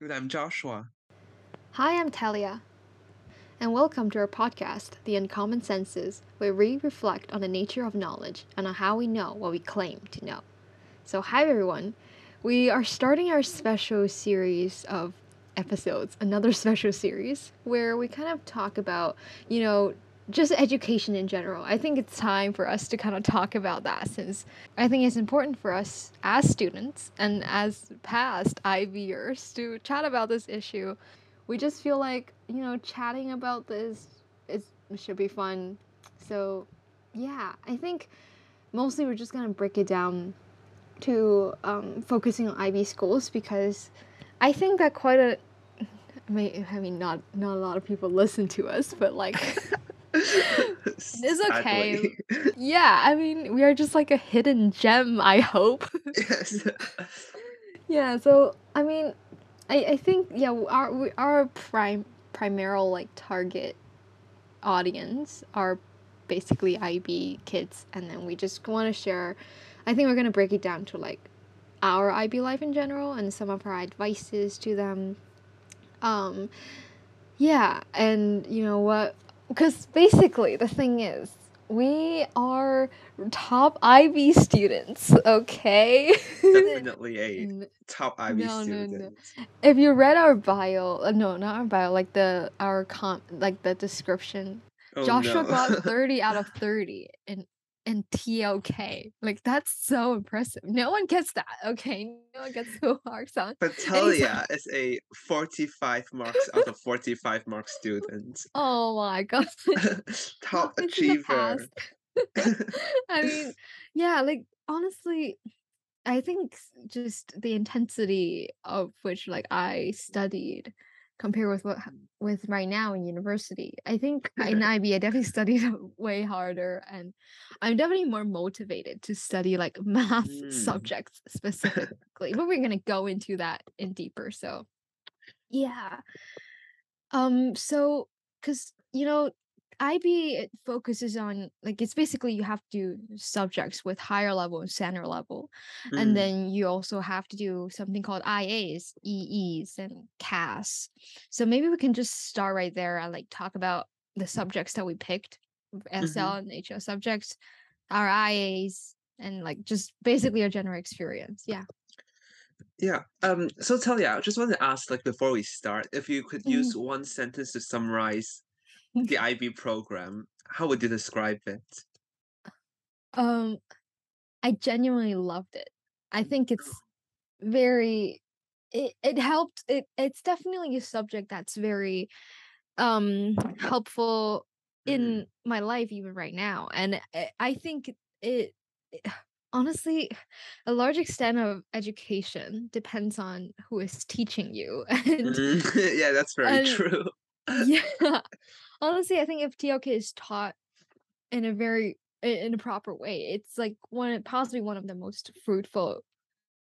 Good, I'm Joshua. Hi, I'm Talia. And welcome to our podcast, The Uncommon Senses, where we reflect on the nature of knowledge and on how we know what we claim to know. So, hi everyone. We are starting our special series of episodes, another special series, where we kind of talk about, you know, just education in general. I think it's time for us to kind of talk about that since I think it's important for us as students and as past IBers to chat about this issue. We just feel like, you know, chatting about this is should be fun. So, yeah, I think mostly we're just going to break it down to um, focusing on IB schools because I think that quite a I mean not not a lot of people listen to us, but like it's okay. Sadly. Yeah, I mean, we are just like a hidden gem, I hope. yes. yeah, so I mean, I I think yeah, our we, our prime primaral like target audience are basically IB kids and then we just want to share I think we're going to break it down to like our IB life in general and some of our advices to them. Um yeah, and you know what because basically, the thing is, we are top IB students, okay? Definitely a top IB no, no, no. If you read our bio, uh, no, not our bio, like the our comp, like the description, Oh Joshua no. got thirty out of thirty in in TOK. Like that's so impressive. No one gets that. Okay, no one gets so marks on. But And Talia is a 45 marks out of 45 mark student. oh my god, top it's achiever. I mean, yeah, like honestly, I think just the intensity of which like I studied compared with what with right now in university. I think in IB I definitely studied way harder and I'm definitely more motivated to study like math Mm. subjects specifically. But we're gonna go into that in deeper. So yeah. Um, so, because you know, IB it focuses on like it's basically you have to do subjects with higher level and center level, and Mm. then you also have to do something called IAs, EEs, and CAS. So maybe we can just start right there and like talk about the subjects that we picked, SL Mhm. and HL subjects, our IAs, and like just basically our general experience. Yeah. Yeah. Um. So Talia, I just want to ask, like, before we start, if you could Mhm. use one sentence to summarize the IB program, how would you describe it? Um, I genuinely loved it. I think it's very it it helped it it's definitely a subject that's very um helpful Mm. in my life even right now. And I, I think it, it honestly a large extent of education depends on who is teaching you. And Mm. yeah, that's very and true. Yeah, honestly I think if TOK is taught in a very in a proper way, it's like one possibly one of the most fruitful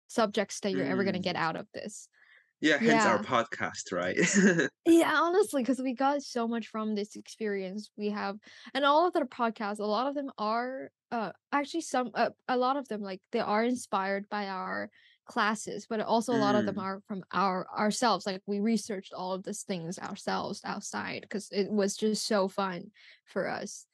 subjects that you're ever gonna get Mm. out of this. Yeah, hence our podcast, right? Yeah, honestly, because we got so much from this experience we have, and all of their podcasts, a lot of them are, uh, actually some, uh, a lot of them like they are inspired by our classes, but also a lot of them Mm. are from our ourselves. Like we researched all of these things ourselves outside because it was just so fun for us.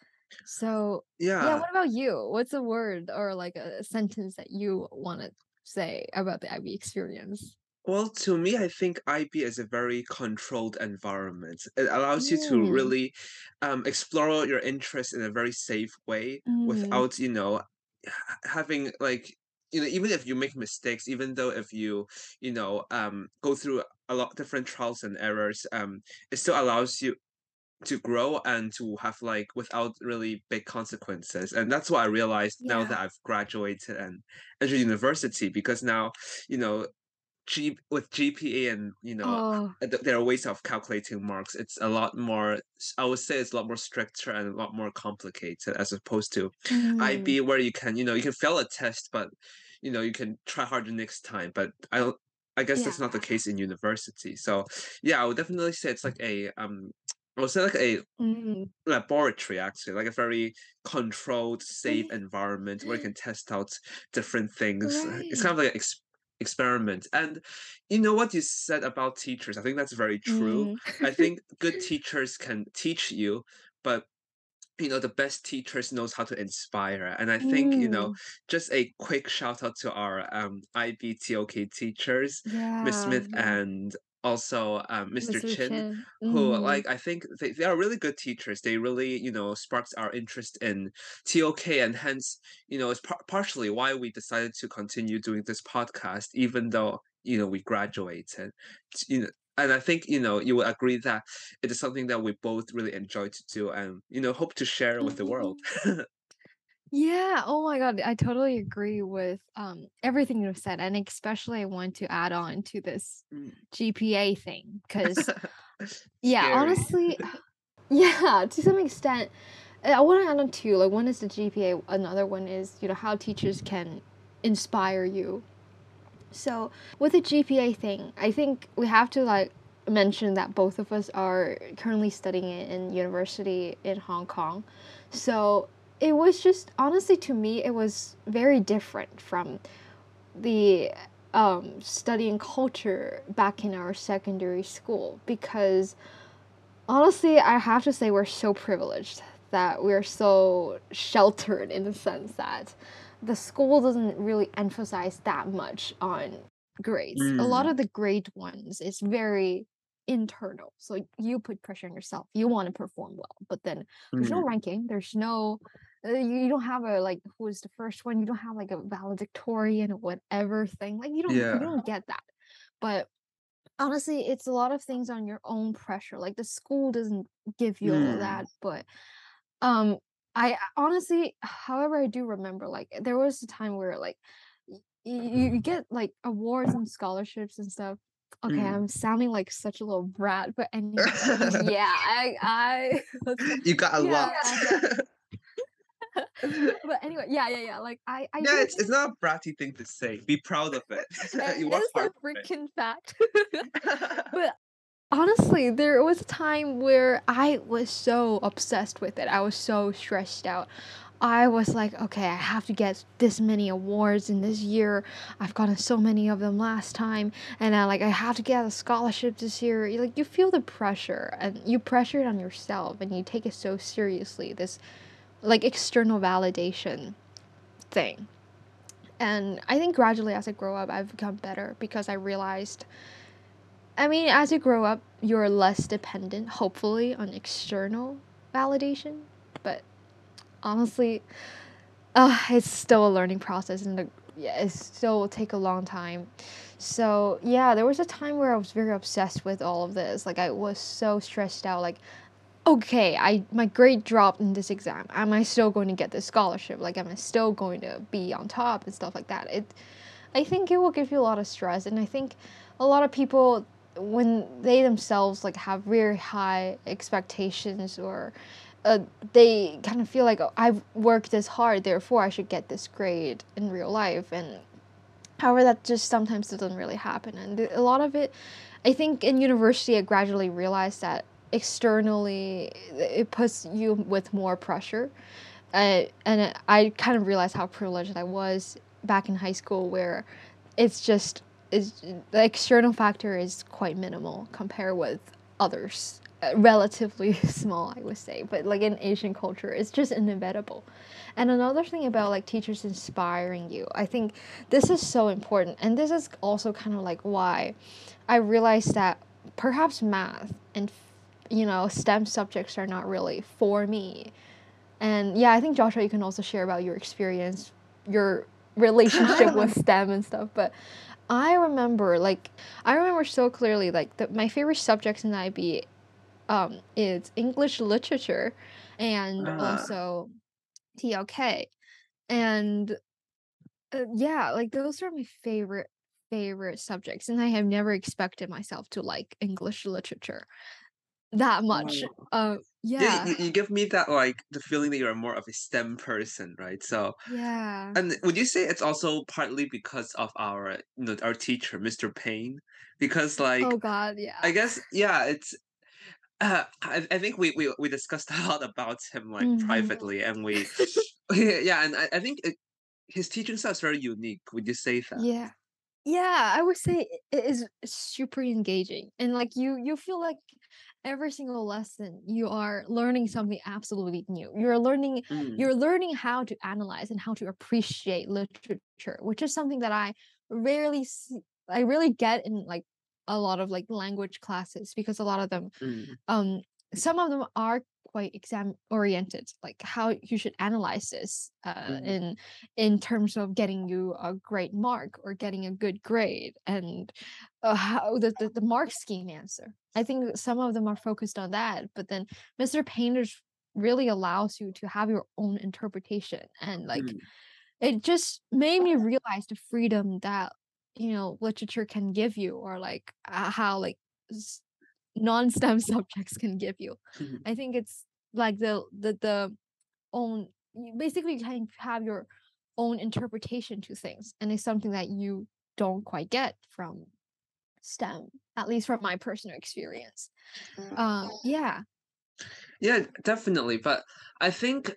So yeah, Yeah. what about you? What's a word or like a sentence that you want to say about the IB experience? Well, to me, I think IB is a very controlled environment. It allows you to Mm, really um, explore your interests in a very safe way mm, without, you know, having like, you know, even if you make mistakes, even though if you, you know, um, go through a lot different trials and errors, um, it still allows you to grow and to have like without really big consequences. And that's what I realized now that I've graduated and entered university because now, you know, G with GPA and you know Oh. th- there are ways of calculating marks. It's a lot more. I would say it's a lot more stricter and a lot more complicated as opposed to Mm, IB, where you can you know you can fail a test, but you know you can try harder next time. But I don't. I guess yeah. that's not the case in university. So yeah, I would definitely say it's like a um. I would say like a Mm. laboratory actually, like a very controlled, safe environment where you can test out different things. Uh, It's kind of like experiment. And you know what you said about teachers, I think that's very true. Mm. I think good teachers can teach you, but you know the best teachers knows how to inspire and i think you know Mm. just a quick shout out to our um ibtok teachers miss Yeah, smith and also um, mr Mr. chin Chin. who Mhm. like i think they, they are really good teachers they really you know sparked our interest in tok and hence you know it's par- partially why we decided to continue doing this podcast even though you know we graduated you know and I think you know you will agree that it is something that we both really enjoy to do and you know hope to share with the world. Yeah, oh my god, I totally agree with, um, everything you've said, and especially I want to add on to this Mm. GPA thing, because yeah, honestly yeah, to some extent, I wanna add on 2, like, one is the GPA, another one is, you know, how teachers can inspire you. So, with the GPA thing, I think we have to, like, mention that both of us are currently studying in university in Hong Kong. So, it was just honestly, to me, it was very different from the, um, studying culture back in our secondary school because honestly, I have to say we're so privileged that we're so sheltered in the sense that the school doesn't really emphasize that much on grades. A lot Mm, of the grade ones is very internal. So you put pressure on yourself. You want to perform well, but then there's no mm, ranking. There's no uh, you, you don't have a like who is the first one. You don't have like a valedictorian or whatever thing. Like you don't you don't get that. But Honestly, it's a lot of things on your own pressure, like, the school doesn't give you all Mm, that, but, um, I honestly however, I do remember, like, there was a time where, like, you you get, like, awards and scholarships and stuff. Okay, mm. I'm sounding like such a little brat, but anyway, yeah, I I You got a yeah, lot. but anyway, yeah, yeah, yeah, like, I I Yeah, it's it's not a bratty thing to say. Be proud of it. You it a hard for freaking fact. But Honestly, there was a time where I was so obsessed with it. I was so stressed out. I was like, okay, I have to get this many awards in this year. I've gotten so many of them last time, and I like I have to get a scholarship this year. You- Like you feel the pressure, and you pressure it on yourself, and you take it so seriously. This like external validation thing. And I think gradually as I grow up, I've become better because I realized I mean, as you grow up, you're less dependent, hopefully, on external validation. But honestly, uh, it's still a learning process, and yeah, it still will take a long time. So yeah, there was a time where I was very obsessed with all of this. Like I was so stressed out. Like, okay, I my grade dropped in this exam. Am I still going to get this scholarship? Like, am I still going to be on top and stuff like that? It I think it will give you a lot of stress, and I think a lot of people, when they themselves like have very high expectations or uh, they kind of feel like oh, I've worked this hard, therefore I should get this grade in real life, and however that just sometimes doesn't really happen, and a lot of it, I think in university I gradually realized that externally it puts you with more pressure uh, and I kind of realized how privileged I was back in high school, where it's just is the external factor is quite minimal compared with others, uh, relatively small, I would say. But like in Asian culture, it's just inevitable. And another thing about like teachers inspiring you, I think this is so important, and this is also kind of like why I realized that perhaps math and you know STEM subjects are not really for me and yeah, I think Joshua, you can also share about your experience, your relationship with STEM and stuff. But I remember, like, I remember so clearly, like, the, my favorite subjects in IB um, is English literature and Ah, also TOK. And uh, yeah, like, those are my favorite, favorite subjects. And I have never expected myself to like English literature that much. oh. Uh, Yeah, yeah. you, you give me that like the feeling that you're more of a STEM person, right? So, Yeah. and would you say it's also partly because of our, you know, our teacher, Mr. Payne? Because like Oh God, yeah. I guess yeah, it's uh, I, I think we, we we discussed a lot about him like Mhm. privately, and we yeah, and I, I think it, his teaching style is very unique. Would you say that? Yeah. Yeah, I would say it is super engaging. And like you you feel like every single lesson you are learning something absolutely new. You're learning Mm, you're learning how to analyze and how to appreciate literature, which is something that I rarely see I really get in like a lot of like language classes because a lot of them mm, um some of them are quite exam oriented like how you should analyze this uh mm, in in terms of getting you a great mark or getting a good grade and uh, how the, the the mark scheme answer. I think some of them are focused on that but then mr painters really allows you to have your own interpretation and like mm, it just made me realize the freedom that you know literature can give you or like uh, how like non-STEM subjects can give you. I think it's like the the the own you basically can have your own interpretation to things, and it's something that you don't quite get from STEM, at least from my personal experience. Uh, yeah. Yeah, definitely. But I think,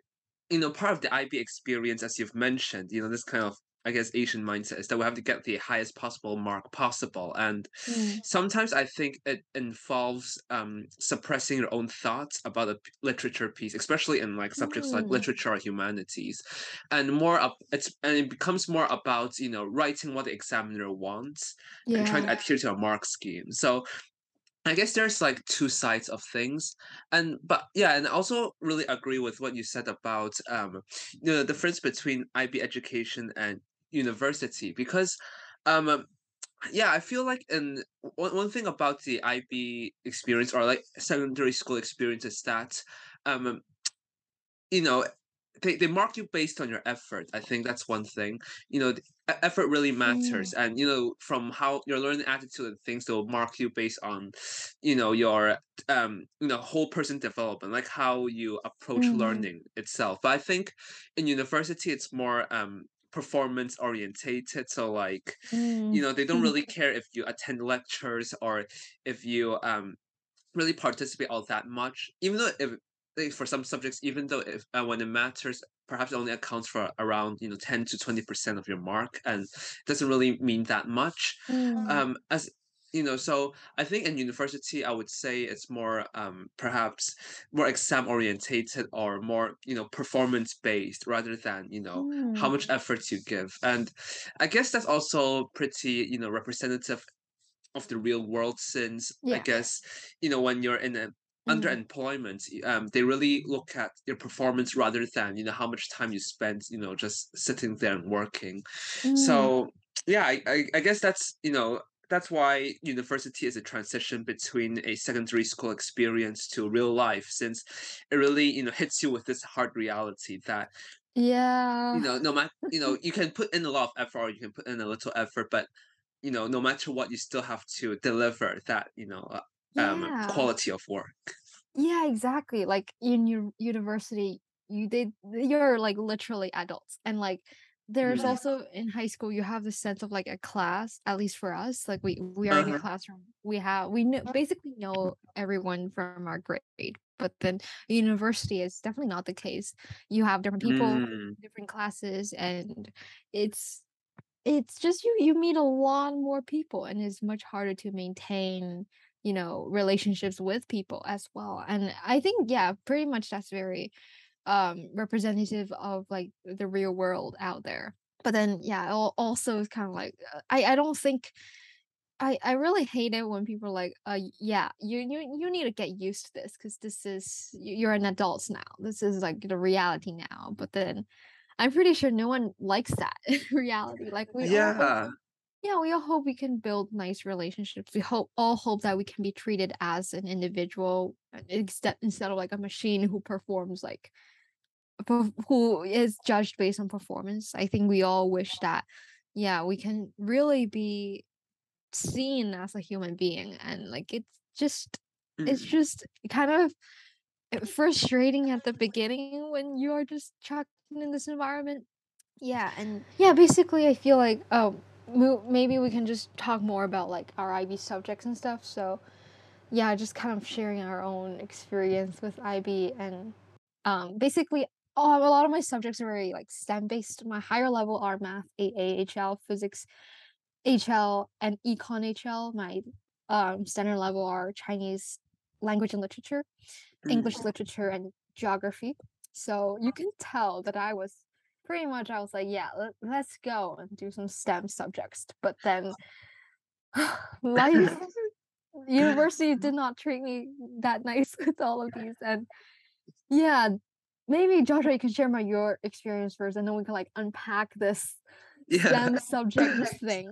you know, part of the IB experience, as you've mentioned, you know, this kind of, I guess, Asian mindset is that we have to get the highest possible mark possible. And Mm, sometimes I think it involves um, suppressing your own thoughts about a literature piece, especially in like subjects like mm, literature or humanities, and more up. It's and it becomes more about you know writing what the examiner wants and trying to adhere to a mark scheme. So I guess there's like two sides of things. And but yeah, and I also really agree with what you said about um you know, the difference between IB education and university because um yeah, I feel like in one, one thing about the IB experience or like secondary school experience is that um you know, they, they mark you based on your effort. I think that's one thing. You know, the effort really matters. Mm, And, you know, from how your learning attitude and things, they'll mark you based on, you know, your, um, you know, whole person development, like how you approach mm, learning itself. But I think in university, it's more, um, performance orientated so like mm. you know they don't really care if you attend lectures or if you um really participate all that much, even though if like, for some subjects, even though if uh, when it matters, perhaps it only accounts for around you know ten to twenty percent of your mark, and doesn't really mean that much. Mm, Um, as you know, so I think in university, I would say it's more um perhaps more exam orientated or more you know performance based rather than you know how mm. much effort you give, and I guess that's also pretty you know representative of the real world since I guess you know when you're in a Mm, underemployment um they really look at your performance rather than you know how much time you spend you know just sitting there and working mm. so yeah I, I i guess that's you know that's why university is a transition between a secondary school experience to real life since it really you know hits you with this hard reality that yeah you know no matter you know you can put in a lot of effort or you can put in a little effort but you know, no matter what, you still have to deliver that, you know, uh, um, Yeah. quality of work. Yeah, exactly. Like in your university, you did you're like literally adults. And like there's Mm. also in high school you have the sense of like a class, at least for us. Like we we are in a Uh-huh. classroom. We have we know basically know everyone from our grade. But then university is definitely not the case. You have different people, Mm. different classes, and it's It's just you you meet a lot more people, and it's much harder to maintain, you know, relationships with people as well, and I think, yeah, pretty much that's very, um, representative of, like, the real world out there. But then, yeah, also it's kinda like, uh, I I don't think I I really hate it when people are like, "Uh, yeah, you you you need to get used to this because this is you you're an adult now. This is, like, the reality now." But then I'm pretty sure no one likes that reality. Like, we hope Yeah. yeah, we all hope we can build nice relationships. We hope all hope that we can be treated as an individual uh, instead instead of like a machine who performs like who is judged based on performance. I think we all wish that yeah, we can really be seen as a human being and like it's just it's Mm. just kind of uh, frustrating at the beginning when you are just chucked in this environment yeah, and yeah, basically, I feel like oh, maybe we can just talk more about like our IB subjects and stuff. So yeah, just kind of sharing our own experience with IB and um, basically, um, a lot of my subjects are very like STEM based. My higher level are math, AA, HL, physics, HL and Econ HL, my um, standard level are Chinese language and literature, Mm. English literature, and geography. So you can tell that I was pretty much, I was like, yeah, let, let's go and do some STEM subjects. But then life, university did not treat me that nice with all of these. And yeah, maybe Joshua, you can share my your experience first, and then we can like unpack this Yeah. STEM subject thing.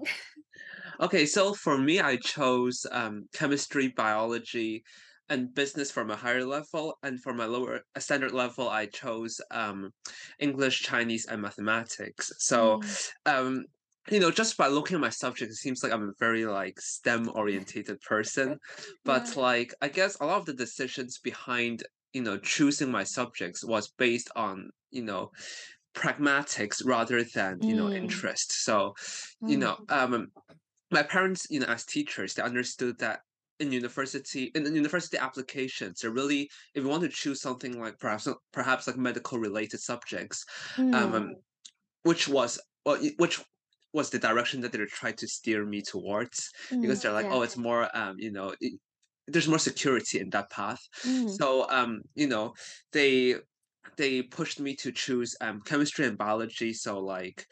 Okay, so for me, I chose um, chemistry, biology, and business from a higher level, and for my lower standard level, I chose um, English, Chinese, and mathematics. So, Mm, um, you know, just by looking at my subject, it seems like I'm a very like STEM orientated person. But yeah. like, I guess a lot of the decisions behind you know choosing my subjects was based on you know pragmatics rather than you know Mm, interest. So, you mm, know, um, my parents, you know, as teachers, they understood that in university, in the university applications, they're really, if you want to choose something like perhaps perhaps like medical related subjects, um, mm, um, which was well, which was the direction that they tried to steer me towards, because mm, they're like, yeah. oh, it's more, um, you know. There's more security in that path. Mm, so um you know they they pushed me to choose um chemistry and biology. So like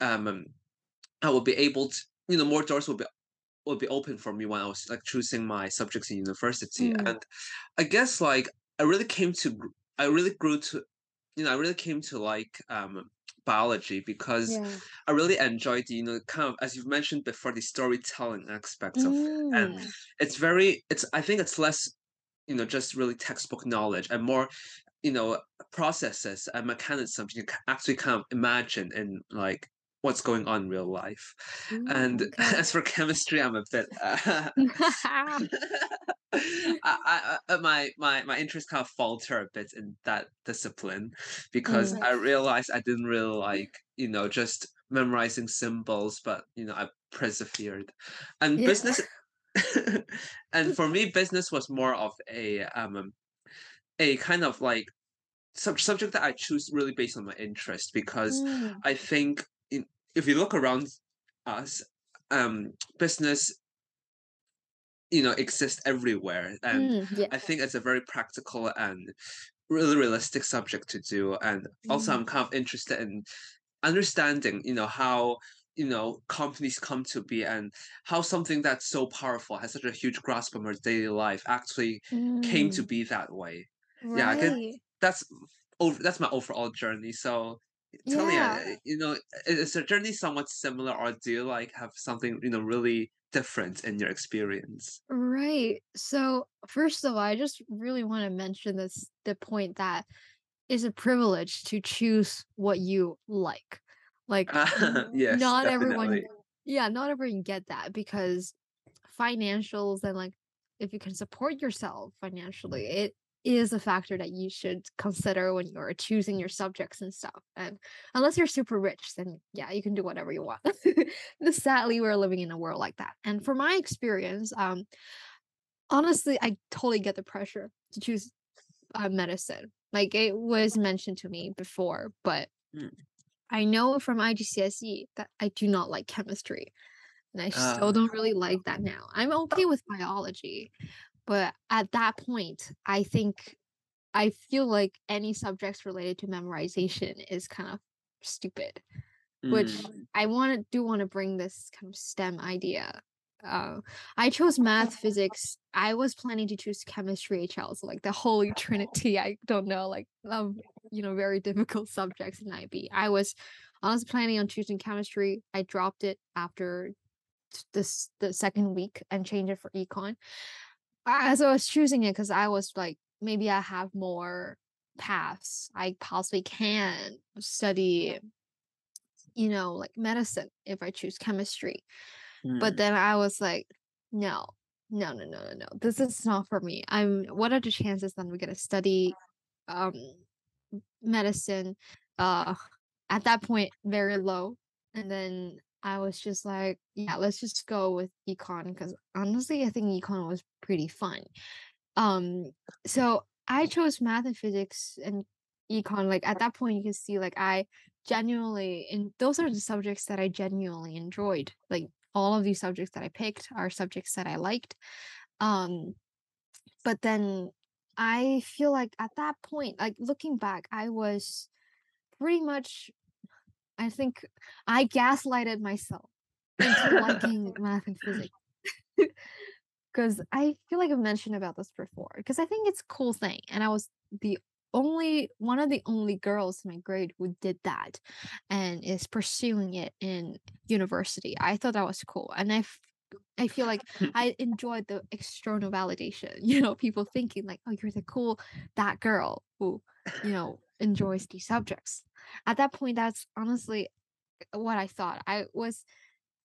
um I will be able to you know more doors will be will be open for me when I was like choosing my subjects in university. Mm, and I guess like I really came to I really grew to you know I really came to like um biology because yeah. I really enjoyed the, you know kind of as you've mentioned before the storytelling aspects of it and Mm, it's very it's I think it's less you know just really textbook knowledge and more you know processes and mechanisms you can actually kind of imagine and like what's going on in real life mm, and okay. as for chemistry i'm a bit uh, I, I, I, my my my interest kind of falter a bit in that discipline because Mm, I realized I didn't really like you know just memorizing symbols, but you know I persevered, and yeah. business, and for me business was more of a um a kind of like sub- subject that I choose really based on my interest because Mm, I think in, if you look around us, um, business you know exist everywhere. And mm, yeah. i think it's a very practical and really realistic subject to do. And also i'm Mm, kind of interested in understanding you know how you know companies come to be and how something that's so powerful has such a huge grasp on our daily life actually came to mm, be that way. Yeah i that's over that's my overall journey. So tell me uh, you know is the journey somewhat similar or do you like have something you know really different in your experience Right. So, first of all, I just really want to mention this the point that is a privilege to choose what you like. Like, n- yes, not everyone, yeah, not everyone get that because financials and like if you can support yourself financially, it is a factor that you should consider when you're choosing your subjects and stuff. And unless you're super rich, then yeah, you can do whatever you want. Sadly, we're living in a world like that. And for my experience, um, honestly, I totally get the pressure to choose uh, medicine. Like it was mentioned to me before, but Mm. I know from IGCSE that I do not like chemistry. And I still Uh, don't really like that now. I'm okay with biology, but at that point, I think I feel like any subjects related to memorization is kind of stupid, which mm, I want to do want to bring this kind of STEM idea. Uh, I chose math, physics. I was planning to choose chemistry, HL, so like the holy trinity. I don't know, like um, you know, very difficult subjects in IB. I was I was planning on choosing chemistry. I dropped it after this the second week and changed it for econ. As I was choosing it, because I was like, maybe I have more paths. I possibly can study, you know, like medicine if I choose chemistry. But mm, then I was like, no, no, no, no, no, no. This is not for me. I'm what are the chances that I'm gonna study um medicine? Uh at that point very low. And then I was just like, yeah, let's just go with econ because honestly I think econ was pretty fun. Um so I chose math and physics and econ. Like at that point you can see like I genuinely and those are the subjects that I genuinely enjoyed. Like all of these subjects that I picked are subjects that I liked. Um, but then I feel like at that point, like looking back, I was pretty much, I think I gaslighted myself into liking math and physics. Because I feel like I've mentioned about this before. Because I think it's a cool thing. And I was the only one of the only girls in my grade who did that and is pursuing it in university. I thought that was cool. And I I feel like I enjoyed the external validation. You know, people thinking like, "Oh, you're the cool that girl who, you know, enjoys these subjects." At that point, that's honestly uh, what I thought. I was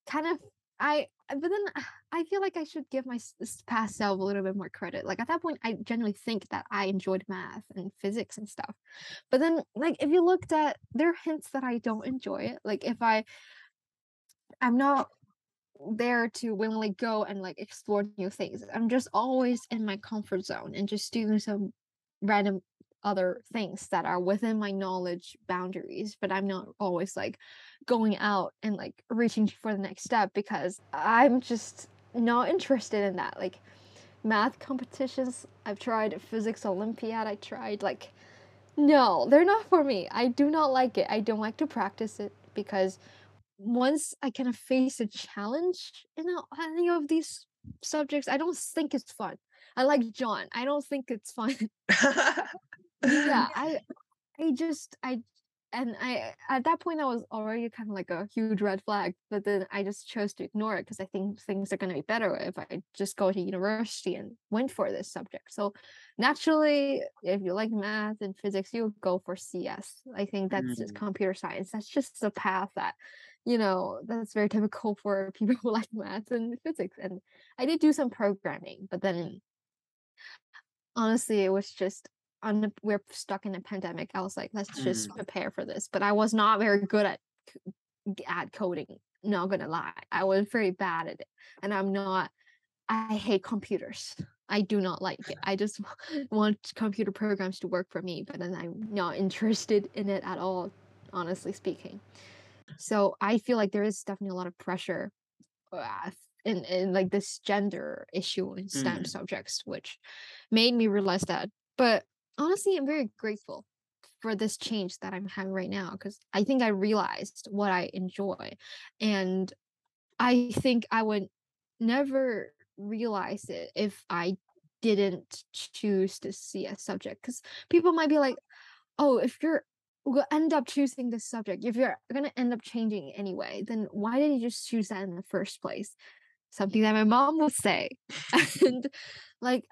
kind of I uh, but then ah, I feel like I should give my past self a little bit more credit. Like at that point, I genuinely think that I enjoyed math and physics and stuff. But then, like if you looked at, there are hints that I don't enjoy it. Like if I, I'm not there to willingly go and like explore new things. I'm just always in my comfort zone and just doing some random other things that are within my knowledge boundaries, but I'm not always like going out and like reaching for the next step because I'm just not interested in that. Like math competitions, I've tried physics olympiad, I tried like no, they're not for me. I do not like it. I don't like to practice it because once I kind of face a challenge in any of these subjects, I don't think it's fun. I like John. I don't think it's fun. yeah, I I just I and I at that point I was already kind of like a huge red flag, but then I just chose to ignore it because I think things are gonna be better if I just go to university and went for this subject. So naturally, if you like math and physics, you go for CS. I think that's mm. just computer science. That's just the path that you know that's very typical for people who like math and physics. And I did do some programming, but then honestly, it was just on we're stuck in a pandemic. I was like, let's just mm. prepare for this. But I was not very good at at coding. Not gonna lie, I was very bad at it, and I'm not. I hate computers. I do not like it. I just want computer programs to work for me, but then I'm not interested in it at all, honestly speaking. So I feel like there is definitely a lot of pressure uh, in, in like this gender issue in STEM mm. subjects, which made me realize that. But honestly, I'm very grateful for this change that I'm having right now because I think I realized what I enjoy. And I think I would never realize it if I didn't choose to see a subject because people might be like, oh, if you're will end up choosing this subject, if you're gonna end up changing anyway, then why did you just choose that in the first place? Something that my mom would say. and like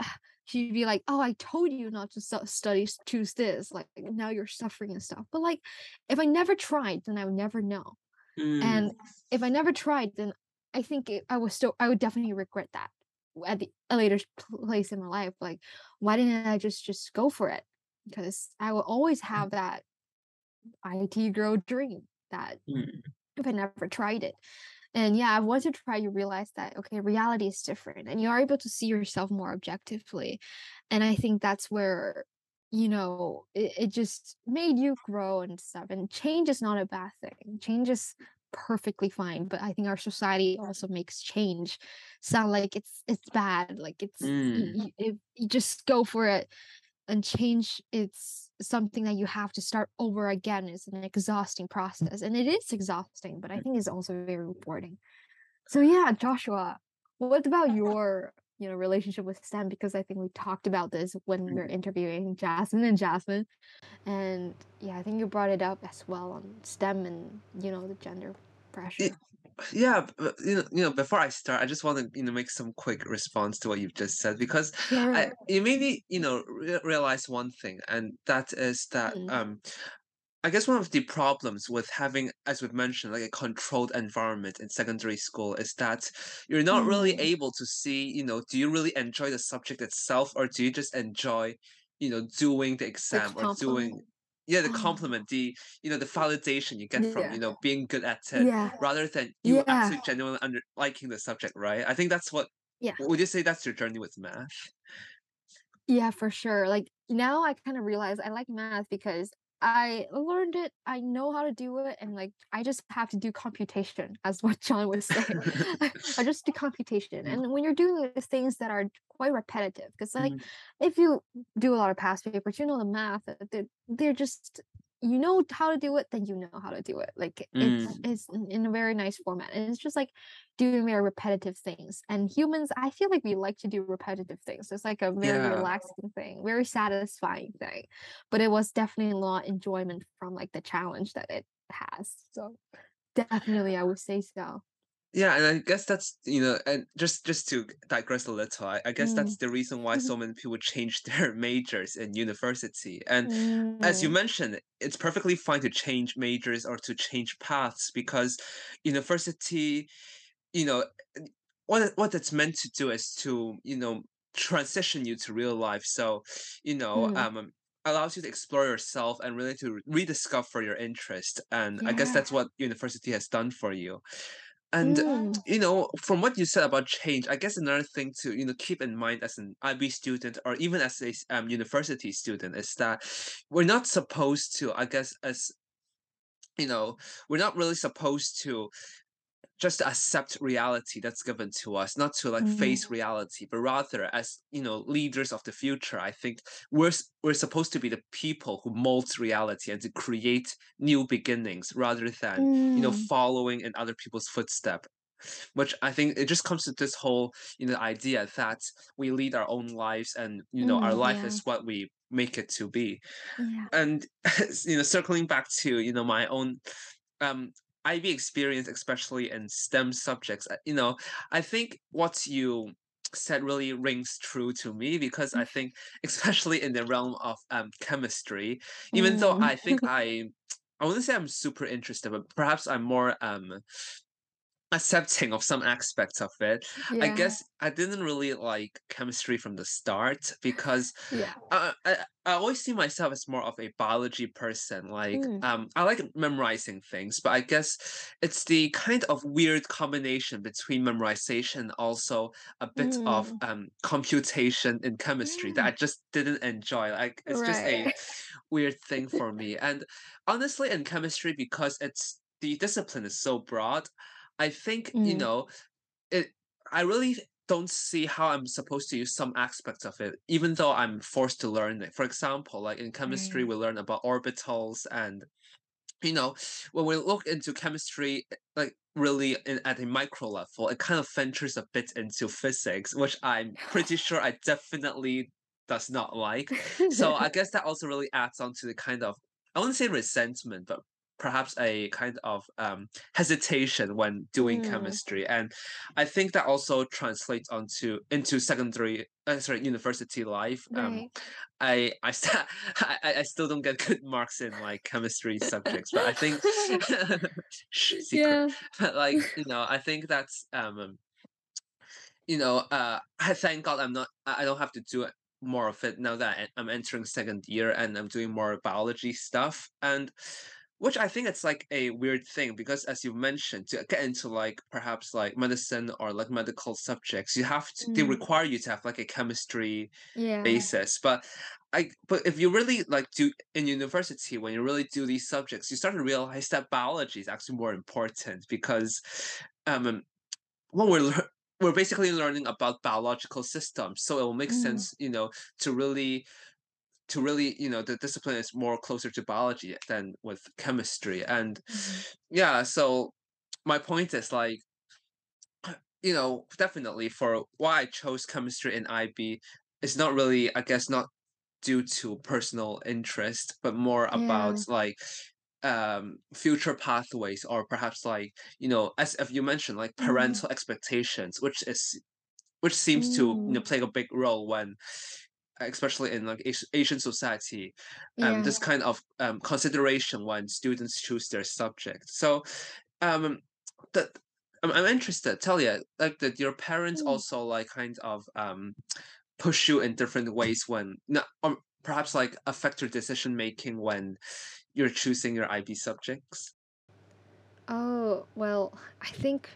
she'd be like, "Oh, I told you not to study, choose this. Like now you're suffering and stuff." But like, if I never tried, then I would never know. Mm. And if I never tried, then I think it, I was still, I would definitely regret that at the a later place in my life. Like, why didn't I just just go for it? Because I will always mm. have that IT girl dream that mm. if I never tried it. And yeah, I once you try, you realize that okay, reality is different and you are able to see yourself more objectively. And I think that's where, you know, it, it just made you grow and stuff. And change is not a bad thing. Change is perfectly fine. But I think our society also makes change sound like it's it's bad. Like it's mm. you, you, you just go for it and change it's something that you have to start over again is an exhausting mm. process and it is exhausting but i think it's also very rewarding. So yeah joshua what about your you know relationship with stem? Because i think we talked about this when we mm. were interviewing jasmine and jasmine and yeah i think you brought it up as well on stem and you know the gender pressure yeah you know, you know before i start i just want to you know make some quick response to what you've just said because sure. I, it made me you know re- realize one thing and that is that mm. um I guess one of the problems with having, as we've mentioned, like a controlled environment in secondary school is that you're not mm. really able to see, you know, do you really enjoy the subject itself or do you just enjoy, you know, doing the exam or doing yeah the oh. compliment the you know the validation you get from you know being good at it yeah. rather than you yeah. actually genuinely under liking the subject right? I think that's what yeah. would you say that's your journey with math? Yeah for sure like now i kind of realize i like math because I learned it. I know how to do it, and like I just have to do computation, as what John was saying. I just do computation, Mm, and when you're doing these things that are quite repetitive, because like mm, if you do a lot of past papers, you know the math. uh, They're, they're just you know how to do it, then you know how to do it. Like it's mm. it's in in a very nice format, and it's just like doing very repetitive things. And humans, I feel like we like to do repetitive things. It's like a very Yeah. relaxing thing, very satisfying thing. But it was definitely a lot of enjoyment from like the challenge that it has. So definitely, I would say so. Yeah, and I guess that's you know, and just just to digress a little, I, I guess Mm. that's the reason why so many people change their majors in university. And as you Mm. mentioned, it's perfectly fine to change majors or to change paths because university, you know, what what it's meant to do is to you know transition you to real life. So, you know, Mm. um. allows you to explore yourself and really to rediscover your interest and i guess that's what university has done for you and Mm. you know, from what you said about change, I guess another thing to you know keep in mind as an IB student or even as a um, university student is that we're not supposed to, I guess, as you know, we're not really supposed to just accept reality that's given to us, not to like Mm. face reality, but rather as you know leaders of the future. I think we're we're supposed to be the people who molds reality and to create new beginnings rather than you know Mm. following in other people's footsteps which I think it just comes to this whole you know idea that we lead our own lives and you know our Mm. life Yeah. is what we make it to be Yeah. and you know circling back to you know my own um IB experience especially in STEM subjects uh, you know I think what you said really rings true to me because I think especially in the realm of um chemistry even though Mm. I think I I wouldn't say I'm super interested but perhaps I'm more um accepting of some aspects of it. I guess I didn't really like chemistry from the start because Yeah. I, I I always see myself as more of a biology person. Like, Mm. um, I like memorizing things, but I guess it's the kind of weird combination between memorization and also a bit of Mm. um computation in chemistry that I just didn't enjoy. Like, it's just a weird thing for me. And honestly, in chemistry, because it's the discipline is so broad, I think you Mm. know it. I really don't see how I'm supposed to use some aspects of it, even though I'm forced to learn it. For example, like in chemistry, Right. we learn about orbitals, and you know, when we look into chemistry, like really in, at a micro level, it kind of ventures a bit into physics, which I'm pretty sure I definitely does not like. So I guess that also really adds on to the kind of I wouldn't say resentment, but perhaps a kind of um, hesitation when doing Mm. chemistry, and I think that also translates onto into secondary, uh, sorry, university life. Um, I I, st- I I still don't get good marks in like chemistry subjects, but I think secret. Yeah. But like you know, I think that's um you know, uh, I thank God I'm not. I I don't have to do it more of it now that I'm entering second year and I'm doing more biology stuff, and which I think it's like a weird thing because, as you mentioned, to get into like perhaps like medicine or like medical subjects, you have to. They Mm. require you to have like a chemistry Yeah. basis, but I. But if you really like do in university when you really do these subjects, you start to realize that biology is actually more important because um well, we're lear- we're basically learning about biological systems, so it will make Mm. sense, you know, to really to really, you know, the discipline is more closer to biology than with chemistry. And Mhm. yeah, so my point is like, you know, definitely for why I chose chemistry in IB, it's not really, I guess, not due to personal interest, but more about like um future pathways or perhaps like you know as if you mentioned like Mm. parental expectations which is which seems to you know Mm. play a big role when especially in like asian society um Yeah. this kind of um consideration when students choose their subject so um that I'm, I'm interested tell you like that your parents Mm. also like kind of um push you in different ways when no, or perhaps like affect your decision making when you're choosing your ib subjects Oh, well, I think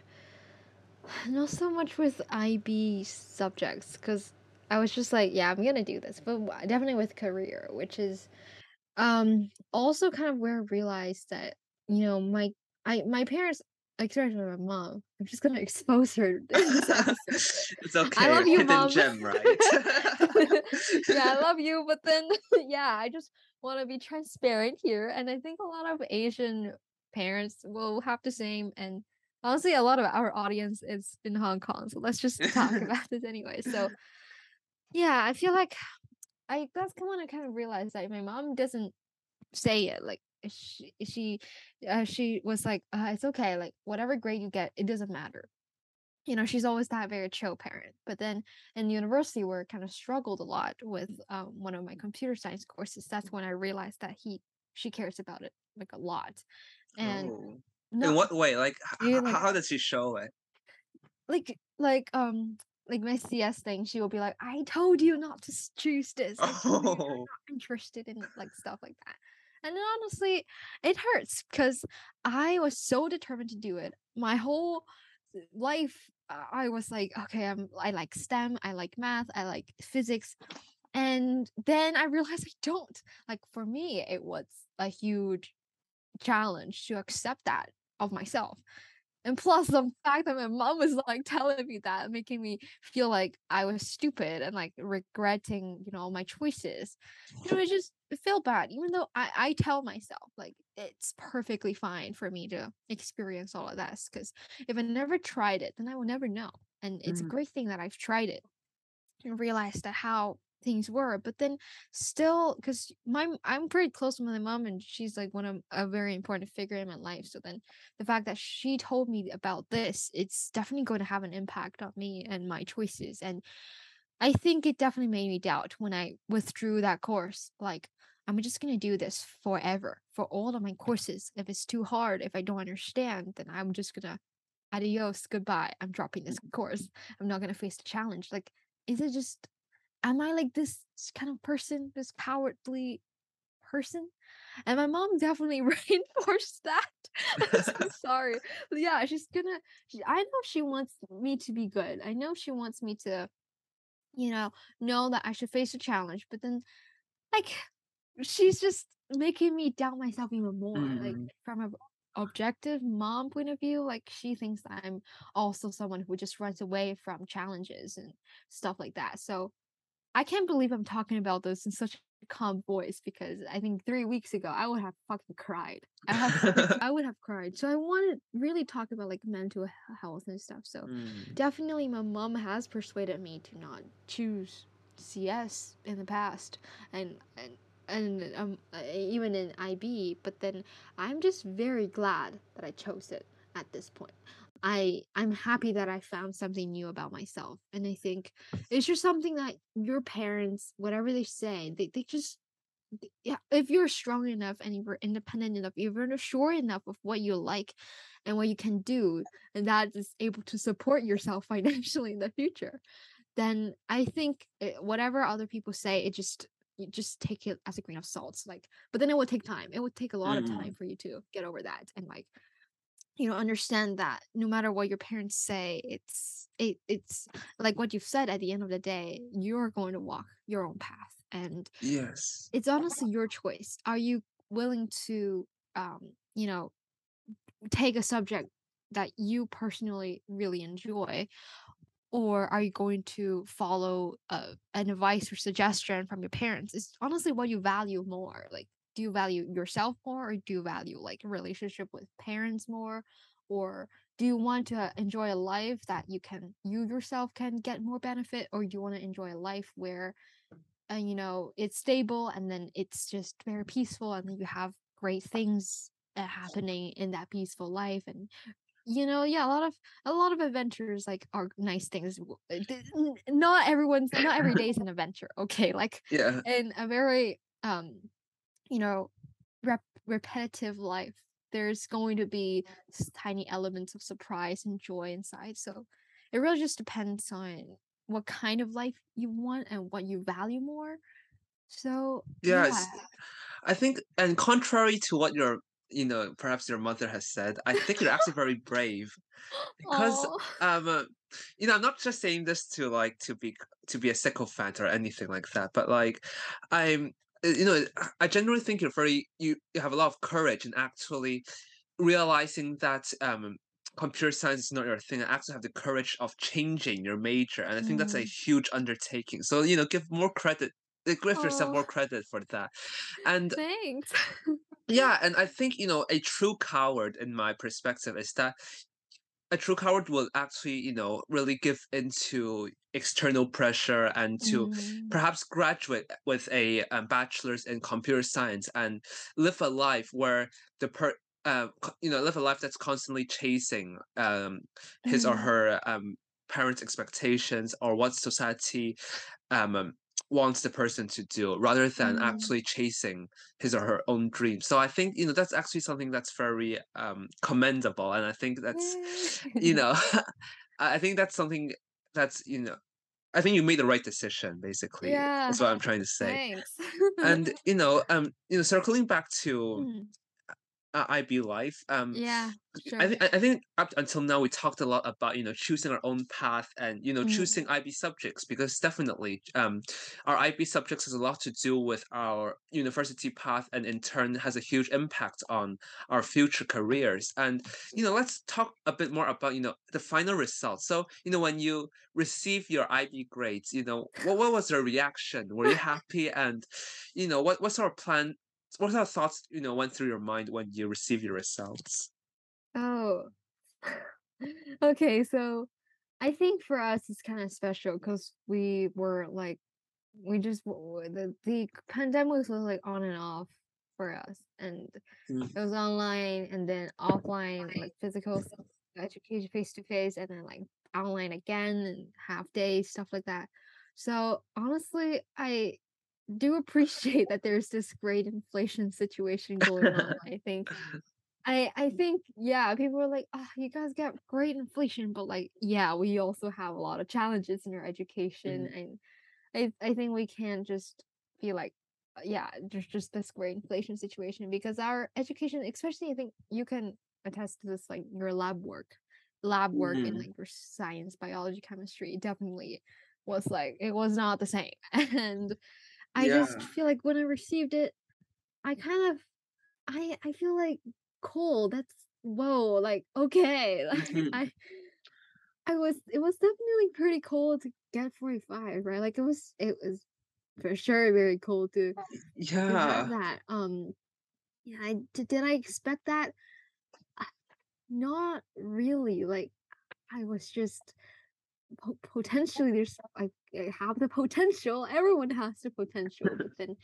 not so much with IB subjects because I was just like, yeah, I'm gonna do this, but w- definitely with career, which is um also kind of where I realized that you know my I my parents especially my mom I'm just gonna expose her it's okay. I love you, mom. gem, right? yeah, I love you, but then yeah, I just want to be transparent here, and I think a lot of Asian parents will have the same. And honestly, a lot of our audience is in Hong Kong, so let's just talk about this anyway. So yeah, I feel like I that's when I kind of realized that my mom doesn't say it like she she uh, she was like uh, it's okay like whatever grade you get it doesn't matter you know she's always that very chill parent but then in university where I kind of struggled a lot with um, one of my computer science courses that's when i realized that he she cares about it like a lot and oh. no In what way? Like, h- like how does she show it? like like um like my cs thing she will be like i told you not to choose this. I told you Oh. not interested in like stuff like that. And then honestly it hurts because i was so determined to do it. My whole life uh, i was like okay i'm i like stem i like math i like physics and then i realized i don't. Like for me it was a huge challenge to accept that of myself and plus the fact that my mom was like telling me that making me feel like i was stupid and like regretting you know my choices you know it just it felt bad even though i i tell myself like it's perfectly fine for me to experience all of this because if i never tried it then i will never know and it's a Mm. great thing that i've tried it and realized that how things were but then still because my i'm pretty close with my mom and she's like one of a very important figure in my life so then the fact that she told me about this it's definitely going to have an impact on me and my choices and i think it definitely made me doubt when i withdrew that course like i'm just going to do this forever for all of my courses. If it's too hard if i don't understand then i'm just going to adios goodbye i'm dropping this course. I'm not going to face the challenge. Like is it just am i like this kind of person this cowardly person? And my mom definitely reinforced that. I'm so sorry. But yeah she's gonna she, i know she wants me to be good. I know she wants me to you know know that i should face a challenge but then like she's just making me doubt myself even more like Mm. from a objective mom point of view like she thinks i'm also someone who just runs away from challenges and stuff like that. So i can't believe i'm talking about this in such a calm voice because i think three weeks ago i would have fucking cried i have i would have cried so i want to really talk about like mental health and stuff so Mm. definitely my mom has persuaded me to not choose CS in the past and and and um even in IB but then I'm just very glad that I chose it at this point. I I'm happy that I found something new about myself and I think it's just something that your parents whatever they say they, they just yeah if you're strong enough and you're independent enough if you're sure enough of what you like and what you can do and that is able to support yourself financially in the future then i think eh, whatever other people say it just you just take it as a grain of salt like but then it will take time it would take a lot of Mm. time for you to get over that and like you know understand that no matter what your parents say it's it, it's like what you've said at the end of the day you're going to walk your own path and Yes. it's honestly your choice. Are you willing to, um, you know, take a subject that you personally really enjoy, or are you going to follow uh, an advice or suggestion from your parents? It's honestly what you value more. Like, do you value yourself more, or do you value like relationship with parents more, or do you want to enjoy a life that you can you yourself can get more benefit, or do you want to enjoy a life where and you know it's stable and then it's just very peaceful and then you have great things uh, happening in that peaceful life and you know yeah a lot of a lot of adventures like are nice things uh, not everyone's not every day is an adventure okay like Yeah. in a very um you know rep- repetitive life there's going to be tiny elements of surprise and joy inside so it really just depends on what kind of life you want and what you value more so Yeah. yeah I think, and contrary to what your, you know, perhaps your mother has said, I think you're actually very brave because, Aw. um, uh, you know, I'm not just saying this to like to be to be a sycophant or anything like that, but like, I'm you know, I I generally think you're very you you have a lot of courage in actually realizing that um computer science is not your thing and actually have the courage of changing your major. And I think that's a Mm. huge undertaking. So, you know, give more credit, uh, give yourself Oh, more credit for that. And thanks. yeah, and I think, you know, a true coward in my perspective is that a true coward will actually, you know, really give into external pressure and to Mm, perhaps graduate with a um, bachelor's in computer science and live a life where the per uh, you know, live a life that's constantly chasing um his or mm, her um parents' expectations or what society um, wants the person to do rather than mm. actually chasing his or her own dreams. So I think, you know, that's actually something that's very um commendable and I think that's you know I think that's something that's, you know, I think you made the right decision basically. Yeah, That's what I'm trying to say. thanks. And you know, um, you know, circling back to Mm, uh, IB life, um, yeah, I sure. think I I think up until now we talked a lot about you know choosing our own path and you know Mm, choosing IB subjects because definitely um our IB subjects has a lot to do with our university path and in turn has a huge impact on our future careers and you know let's talk a bit more about you know the final results. So you know when you receive your IB grades, you know what what was your reaction? Were you happy and you know what what's our plan? What are thoughts you know went through your mind when you receive your results? Oh, okay, so I think for us it's kind of special because we were like we just the the pandemic was like on and off for us, and mm. it was online and then offline, like physical education face to face, and then like online again and half days stuff like that. So honestly, I do appreciate that there's this great inflation situation going on. I think I I think, yeah, people are like, "Oh, you guys get great inflation," but, like, yeah, we also have a lot of challenges in our education, Mhm. and I I think we can't just be like, uh, yeah, there's just this great inflation situation because our education especially I think you can attest to this, like, your lab work lab work in, Mhm. like, your science, biology, chemistry definitely was, like it was not the same, and I just feel like when I received it, I kind of I I feel like cold. That's whoa, like okay. Like Mhm. I I was it was definitely pretty cold to get 45, right? Like it was it was for sure very cold to to have that. Um yeah, I did, did I expect that? Not really. Like I was just potentially there's I have the potential. Everyone has the potential, but then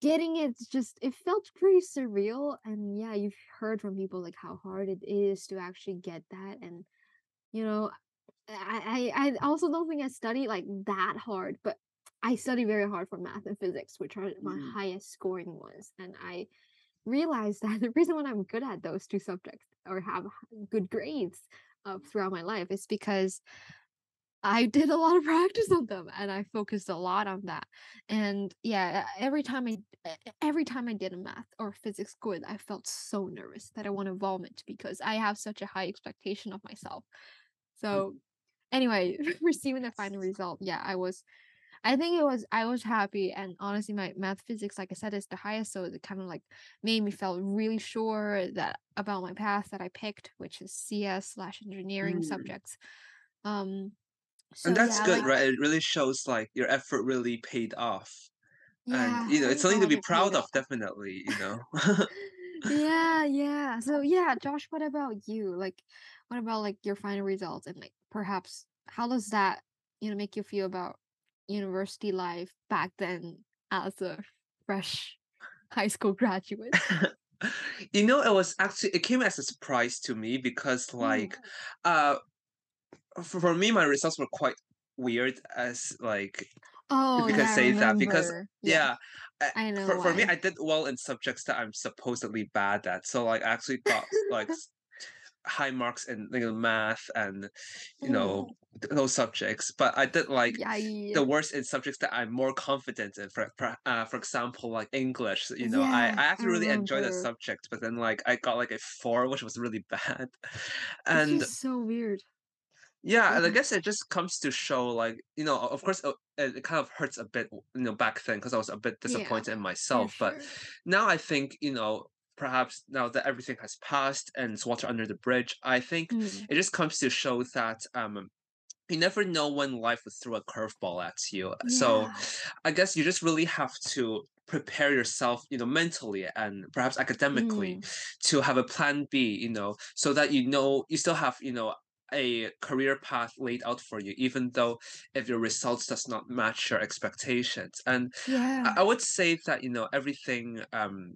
Getting it's just it felt pretty surreal, and yeah, you've heard from people, like, how hard it is to actually get that, and, you know, I I I also don't think I studied, like, that hard, but I study very hard for math and physics, which are my Mhm. highest scoring ones, and I realized that the reason why I'm good at those 2 subjects or have good grades, uh, throughout my life is because I did a lot of practice on them, and I focused a lot on that. And yeah, every time I every time I did a math or physics quiz, I felt so nervous that I wanna vomit because I have such a high expectation of myself. So, Mhm. anyway, receiving the final result, yeah, I was I think it was I was happy, and honestly, my math physics, like I said, is the highest, so it kind of, like, made me felt really sure that about my path that I picked, which is CS/engineering slash engineering Mm. subjects. Um, And that's yeah, good, like right? It really shows like your effort really paid off. And you know, it's something to be proud of, definitely, you know. Yeah, yeah. So yeah, Josh, what about you? Like, what about like your final results and like perhaps how does that, you know, make you feel about university life back then as a fresh high school graduate? You know, it was actually it came as a surprise to me because Mm. like uh for, for me my results were quite weird as like if Oh you can I say that because. Yeah, yeah I know for for me. I did well in subjects that I'm supposedly bad at so like I actually got like high marks in you know math and you know Mm. those subjects but I did like Yay. the worst in subjects that I'm more confident in for for, uh, for example like English you know I Yeah, I I actually really enjoyed the subject but then like I got like a four which was really bad and so weird. Yeah, and I guess it just comes to show, like, you know, of course, uh, it, it kind of hurts a bit, you know, back then because I was a bit Yeah, disappointed in for myself. But now I think, you know, perhaps now that everything has passed and it's water under the bridge, I think Mm. it just comes to show that um you never know when life will throw a curveball at you. So I guess you just really have to prepare yourself, you know, mentally and perhaps academically Mm. to have a plan B, you know, so that you know you still have, you know, a career path laid out for you, even though if your results does not match your expectations. And I, Yeah. I would say that, you know, everything um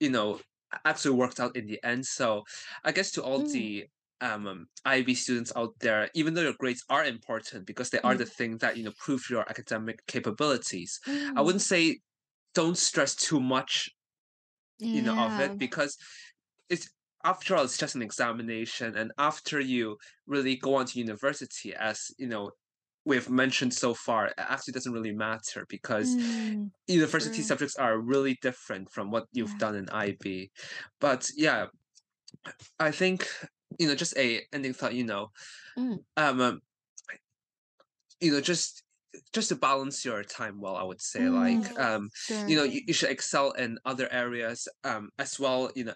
you know, actually worked out in the end. So I guess to all Mm. the um, IB students out there, even though your grades are important because they are the Mm. thing that you know prove your academic capabilities, I Mm. wouldn't say don't stress too much, you know, of it because it's after all it's just an examination, and after you really go on to university, as you know. We've mentioned so far, it actually doesn't really matter because Mm. university True. subjects are really different from what you've Yeah. done in IB. But yeah, I think you know just a ending thought. You know, Mm. um, um, you know, just just to balance your time well, I would say like Mm. um, Sure. you know you, you should excel in other areas um as well. You know,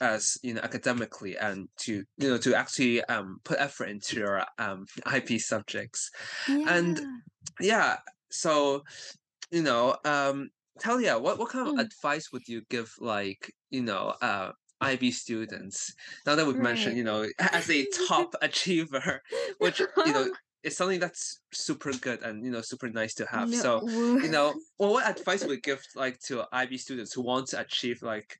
as you know academically and to you know to actually um put effort into your um IB subjects and Yeah. yeah. So you know, um, Talia, what what kind of Mm. advice would you give, like, you know, uh, IB students? Now that we've mentioned, you know, as a top achiever, which you know is something that's super good and you know super nice to have. No. So, you know, well, what advice would you give like to IB students who want to achieve like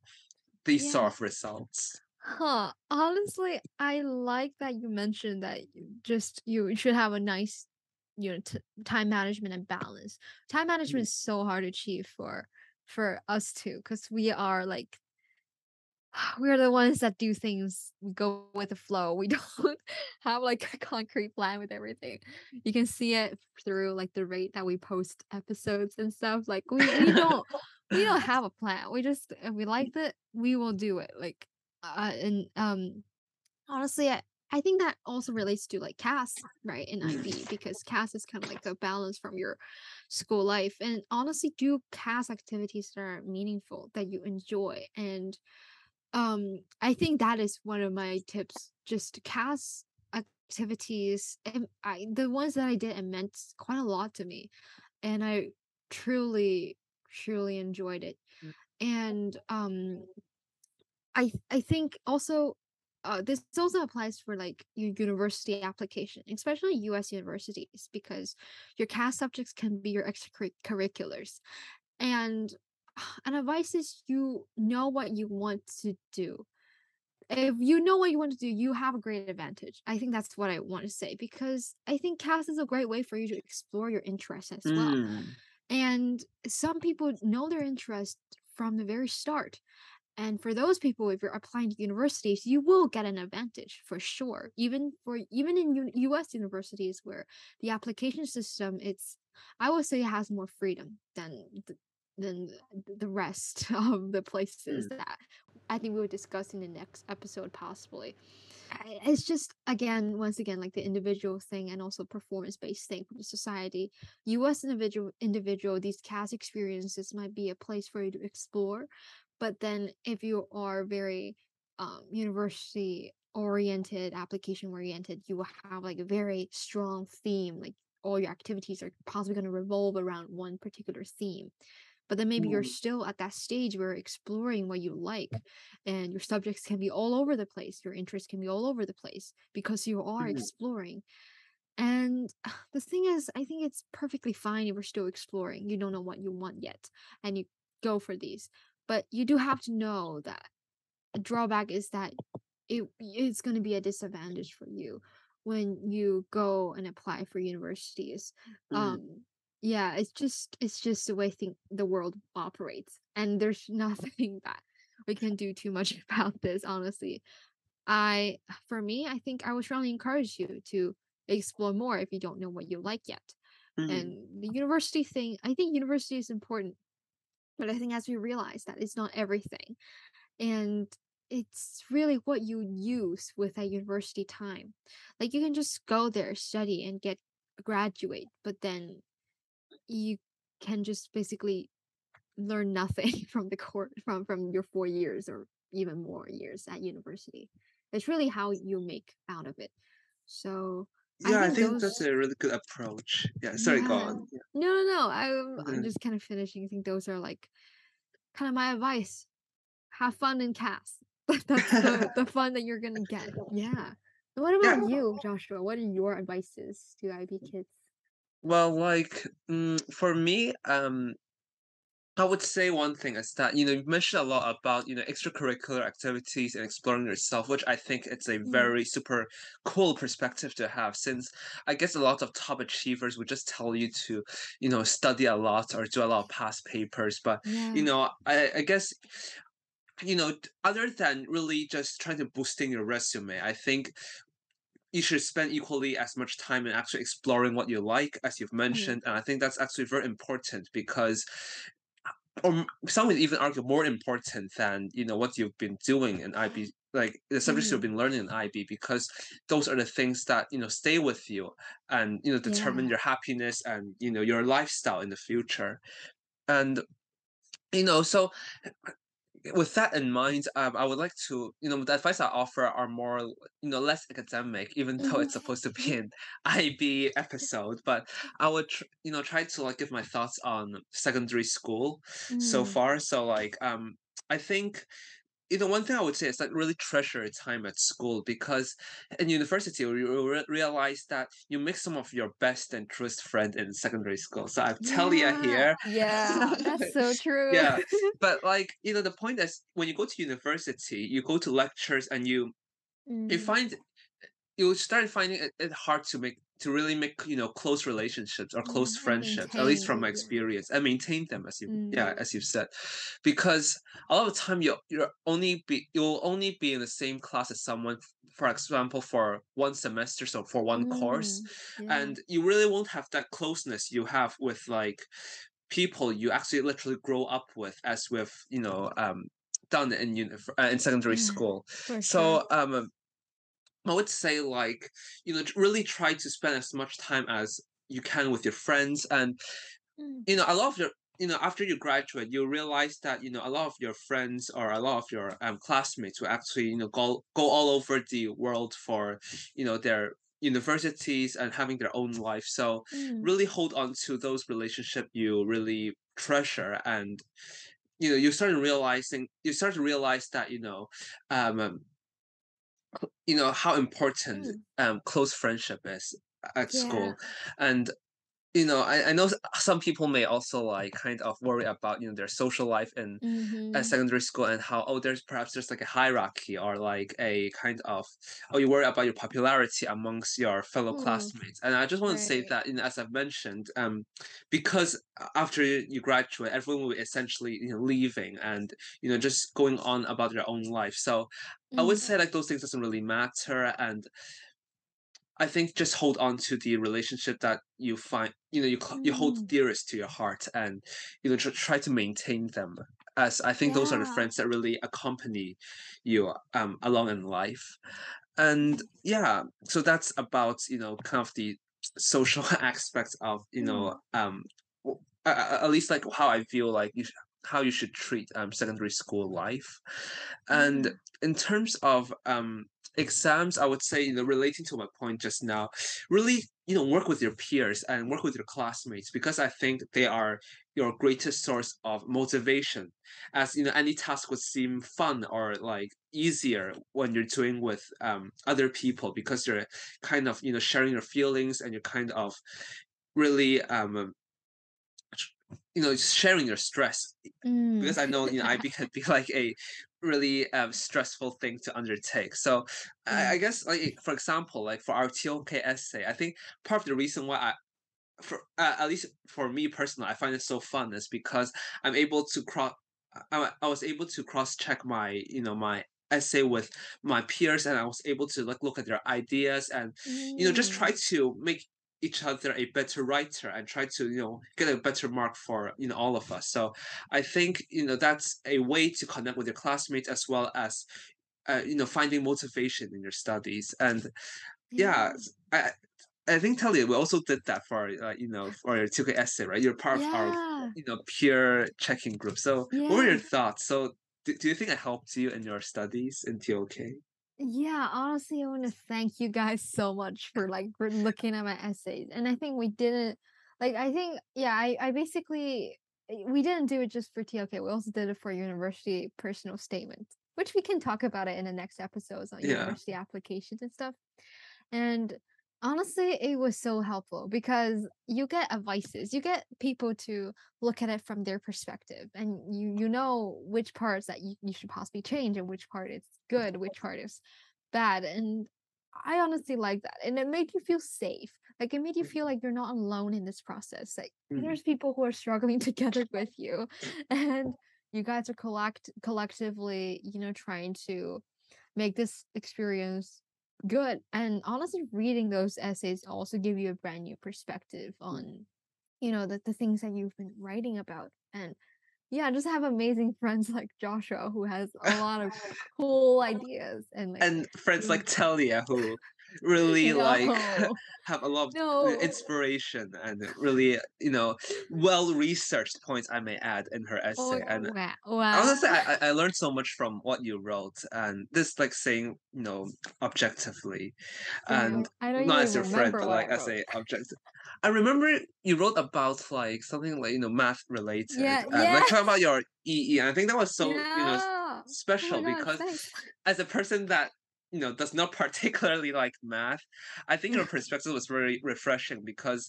these sort of results? Huh. Honestly, I like that you mentioned that you just you should have a nice, you know, t- time management and balance. Time management Mm, is so hard to achieve for for us too, because we are like we're the ones that do things. We go with the flow. We don't have like a concrete plan with everything. You can see it through like the rate that we post episodes and stuff. Like we we don't we don't have a plan. We just if we like it, we will do it. Like uh, and um honestly, I, I think that also relates to like CAS, right, in IB because CAS is kind of like a balance from your school life. And honestly, do CAS activities that are meaningful that you enjoy. And um, I think that is one of my tips. Just CAS activities, and I the ones that I did it meant quite a lot to me, and I truly, truly enjoyed it. mm, And um I I think also uh, this also applies for like your university application, especially U.S. universities, because your CAS subjects can be your extracurriculars. And an advice is you know what you want to do. If you know what you want to do, you have a great advantage. I think that's what I want to say because I think CAS is a great way for you to explore your interests as well. mm, And some people know their interest from the very start. And for those people, if you're applying to universities, you will get an advantage for sure. Even for even in U- U.S. universities where the application system, it's I would say it has more freedom than the, than the rest of the places mm, that I think we will discuss in the next episode possibly. It's just again, once again, like the individual thing and also performance based thing for the society. U.S. individual individual, these CAS experiences might be a place for you to explore but then if you are very um, university oriented, application oriented, you will have like a very strong theme. Like all your activities are possibly going to revolve around one particular theme. But then maybe you're mm, still at that stage where exploring what you like and your subjects can be all over the place. Your interests can be all over the place because you are mm, exploring. And the thing is, I think it's perfectly fine if you're still exploring. You don't know what you want yet, and you go for these. But you do have to know that a drawback is that it it's going to be a disadvantage for you when you go and apply for universities. mm, Um, yeah, it's just it's just the way think the world operates, and there's nothing that we can do too much about this. Honestly, I for me, I think I would strongly encourage you to explore more if you don't know what you like yet. mm, And the university thing, I think university is important, but I think as we realize that it's not everything. And it's really what you use with that university time. Like you can just go there, study and get graduate, but then you can just basically learn nothing from the course from from your four years or even more years at university. It's really how you make out of it. So I Yeah, I think think that's a really good approach. Yeah, sorry, go on. Yeah. No, no, no. I'm I'm Mhm. just kind of finishing. I think those are like kind of my advice. Have fun in CAS That's the the fun that you're gonna get. Yeah. What Yeah, about you, Joshua? What are your advices to IB kids? Well, like mm, for me, um, I would say one thing is that you know you mentioned a lot about you know extracurricular activities and exploring yourself, which I think it's a Mm, very super cool perspective to have. Since I guess a lot of top achievers would just tell you to you know study a lot or do a lot of past papers, but you know I, I guess you know other than really just trying to boosting your resume, I think you should spend equally as much time in actually exploring what you like, as you've Mm, mentioned. And I think that's actually very important because or some would even argue more important than you know what you've been doing in IB, like the subjects you've mm, been learning in IB, because those are the things that you know stay with you and you know determine yeah. your happiness and you know your lifestyle in the future. And you know, so with that in mind, um, I would like to, you know, the advice I offer are more, you know, less academic, even though Mhm. it's supposed to be an IB episode. But I would, tr- you know, try to like give my thoughts on secondary school so Mm, far. So like, um, I think you know, one thing I would say is like really treasure your time at school because in university you re- realize that you make some of your best and truest friend in secondary school. So I tell you yeah. here, Yeah. That's so true. yeah. But like you know, the point is when you go to university, you go to lectures and you you mm, find you start finding it, it hard to make to really make you know close relationships or close mm, and friendships at least from my experience and maintain them as you yeah Mm, as you've said because a lot of the time you you're only be you'll only be in the same class as someone for example for one semester so for one course mm, yeah. and you really won't have that closeness you have with like people you actually literally grow up with as with you know um done in uni- uh, in secondary school. For sure. so um I would say like, you know, really try to spend as much time as you can with your friends. And, Mm, you know, a lot of your, you know, after you graduate, you realize that, you know, a lot of your friends or a lot of your um, classmates will actually, you know, go, go all over the world for, you know, their universities and having their own life. So mm, really hold on to those relationships you really treasure and you know you start realizing you start to realize that you know um you know how important mm, um close friendship is at yeah. school and you know I, I know some people may also like kind of worry about you know their social life in at Mm-hmm. secondary school and how oh there's perhaps there's like a hierarchy or like a kind of oh you worry about your popularity amongst your fellow Mm, classmates. And i just want to say that you know as i've mentioned um because after you graduate everyone will be essentially you know leaving and you know just going on about their own life. So i would Mm, say like those things doesn't really matter and I think just hold on to the relationship that you find, you know, you you hold mm, dearest to your heart, and you know, tr- try to maintain them. As I think those are the friends that really accompany you um along in life, and yeah, so that's about you know kind of the social aspects of you Mm, know um w- a- a- at least like how I feel like you how you should treat um secondary school life, and yeah. in terms of um exams i would say you know relating to my point just now really you know work with your peers and work with your classmates because i think they are your greatest source of motivation. As you know any task would seem fun or like easier when you're doing with um, other people because you're kind of you know sharing your feelings and you're kind of really um you know sharing your stress. Mm, because I know you know i can be like a really um, stressful thing to undertake. So I, I mm, guess like for example, like for our TOK essay, I think part of the reason why I for uh, at least for me personally, I find it so fun is because I'm able to cross. I, I was able to cross check my you know my essay with my peers and I was able to like look at their ideas and you know just try mm, to make each other a better writer and try to you know get a better mark for you know all of us so i think you know that's a way to connect with your classmates as well as uh, you know finding motivation in your studies and yeah, Yeah. I I think Talia, we also did that for uh, you know for your TOK essay, right? You're part of our you know peer checking group. So what were your thoughts? So do, do you think it helped you in your studies in TOK? Yeah, honestly, I want to thank you guys so much for like for looking at my essays. And I think we didn't like I think yeah, I I basically eh, we didn't do it just for TOK. We also did it for university personal statement, which we can talk about it in the next episodes on Yeah. university applications and stuff. And honestly, it was so helpful because you get advices, you get people to look at it from their perspective, and you you know which parts that you, you should possibly change and which part is good, which part is bad. And I honestly like that. And it made you feel safe. Like it made you feel like you're not alone in this process. Like Mm. there's people who are struggling together with you. And you guys are collect collectively, you know, trying to make this experience good. And honestly, reading those essays also give you a brand new perspective on, you know, the, the things that you've been writing about. And yeah, just have amazing friends like Joshua who has a lot of cool ideas and like And friends like Talia who really like have a lot of no. inspiration and really you know well researched points I may add in her Oh, essay. And wow. I wow. want to say I, I learned so much from what you wrote, and this like saying you know objectively, and I don't not as your friend, but like I as a objective. I remember you wrote about like something like you know math related, Yeah, and like talking about your EE, and I think that was so you know yeah. Oh special god, because thanks. as a person that you know does not particularly like math, I think your perspective was very refreshing because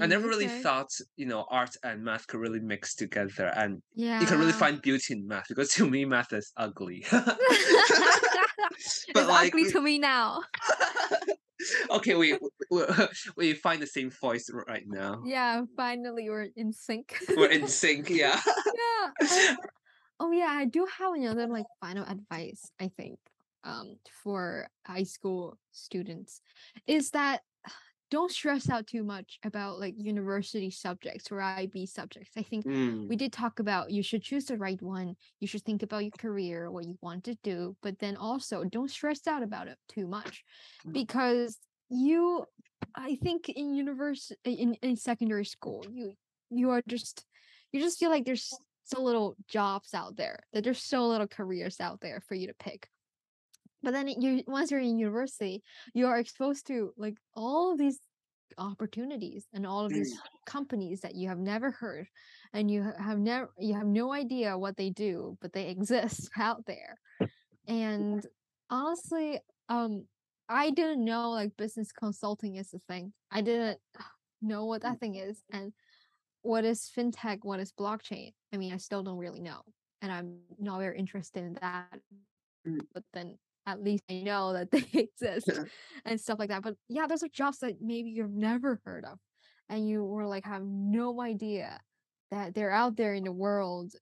I Mm, never really okay. thought, you know, art and math could really mix together and you can really find beauty in math because to me math is ugly. it's but like ugly to me now. okay, we, we we find the same voice right now. Yeah, finally we're in sync. We're in sync, yeah. yeah. And oh yeah, I do have another like final advice, I think, um, for high school students is that don't stress out too much about like university subjects or IB subjects. I think Mm, we did talk about you should choose the right one. You should think about your career, what you want to do, but then also don't stress out about it too much Mm. because you I think in university in, in secondary school, you you are just you just feel like there's so little jobs out there, that there's so little careers out there for you to pick. But then you once you're in university, you are exposed to like all of these opportunities and all of mm, these companies that you have never heard and you have never you have no idea what they do but they exist out there. And honestly um i didn't know like business consulting is a thing. I didn't know what that thing is and what is fintech what is blockchain i mean i still don't really know and i'm not very interested in that mm. but then at least I know that they exist and stuff like that. But yeah, those are jobs that maybe you've never heard of, and you were like have no idea that they're out there in the world.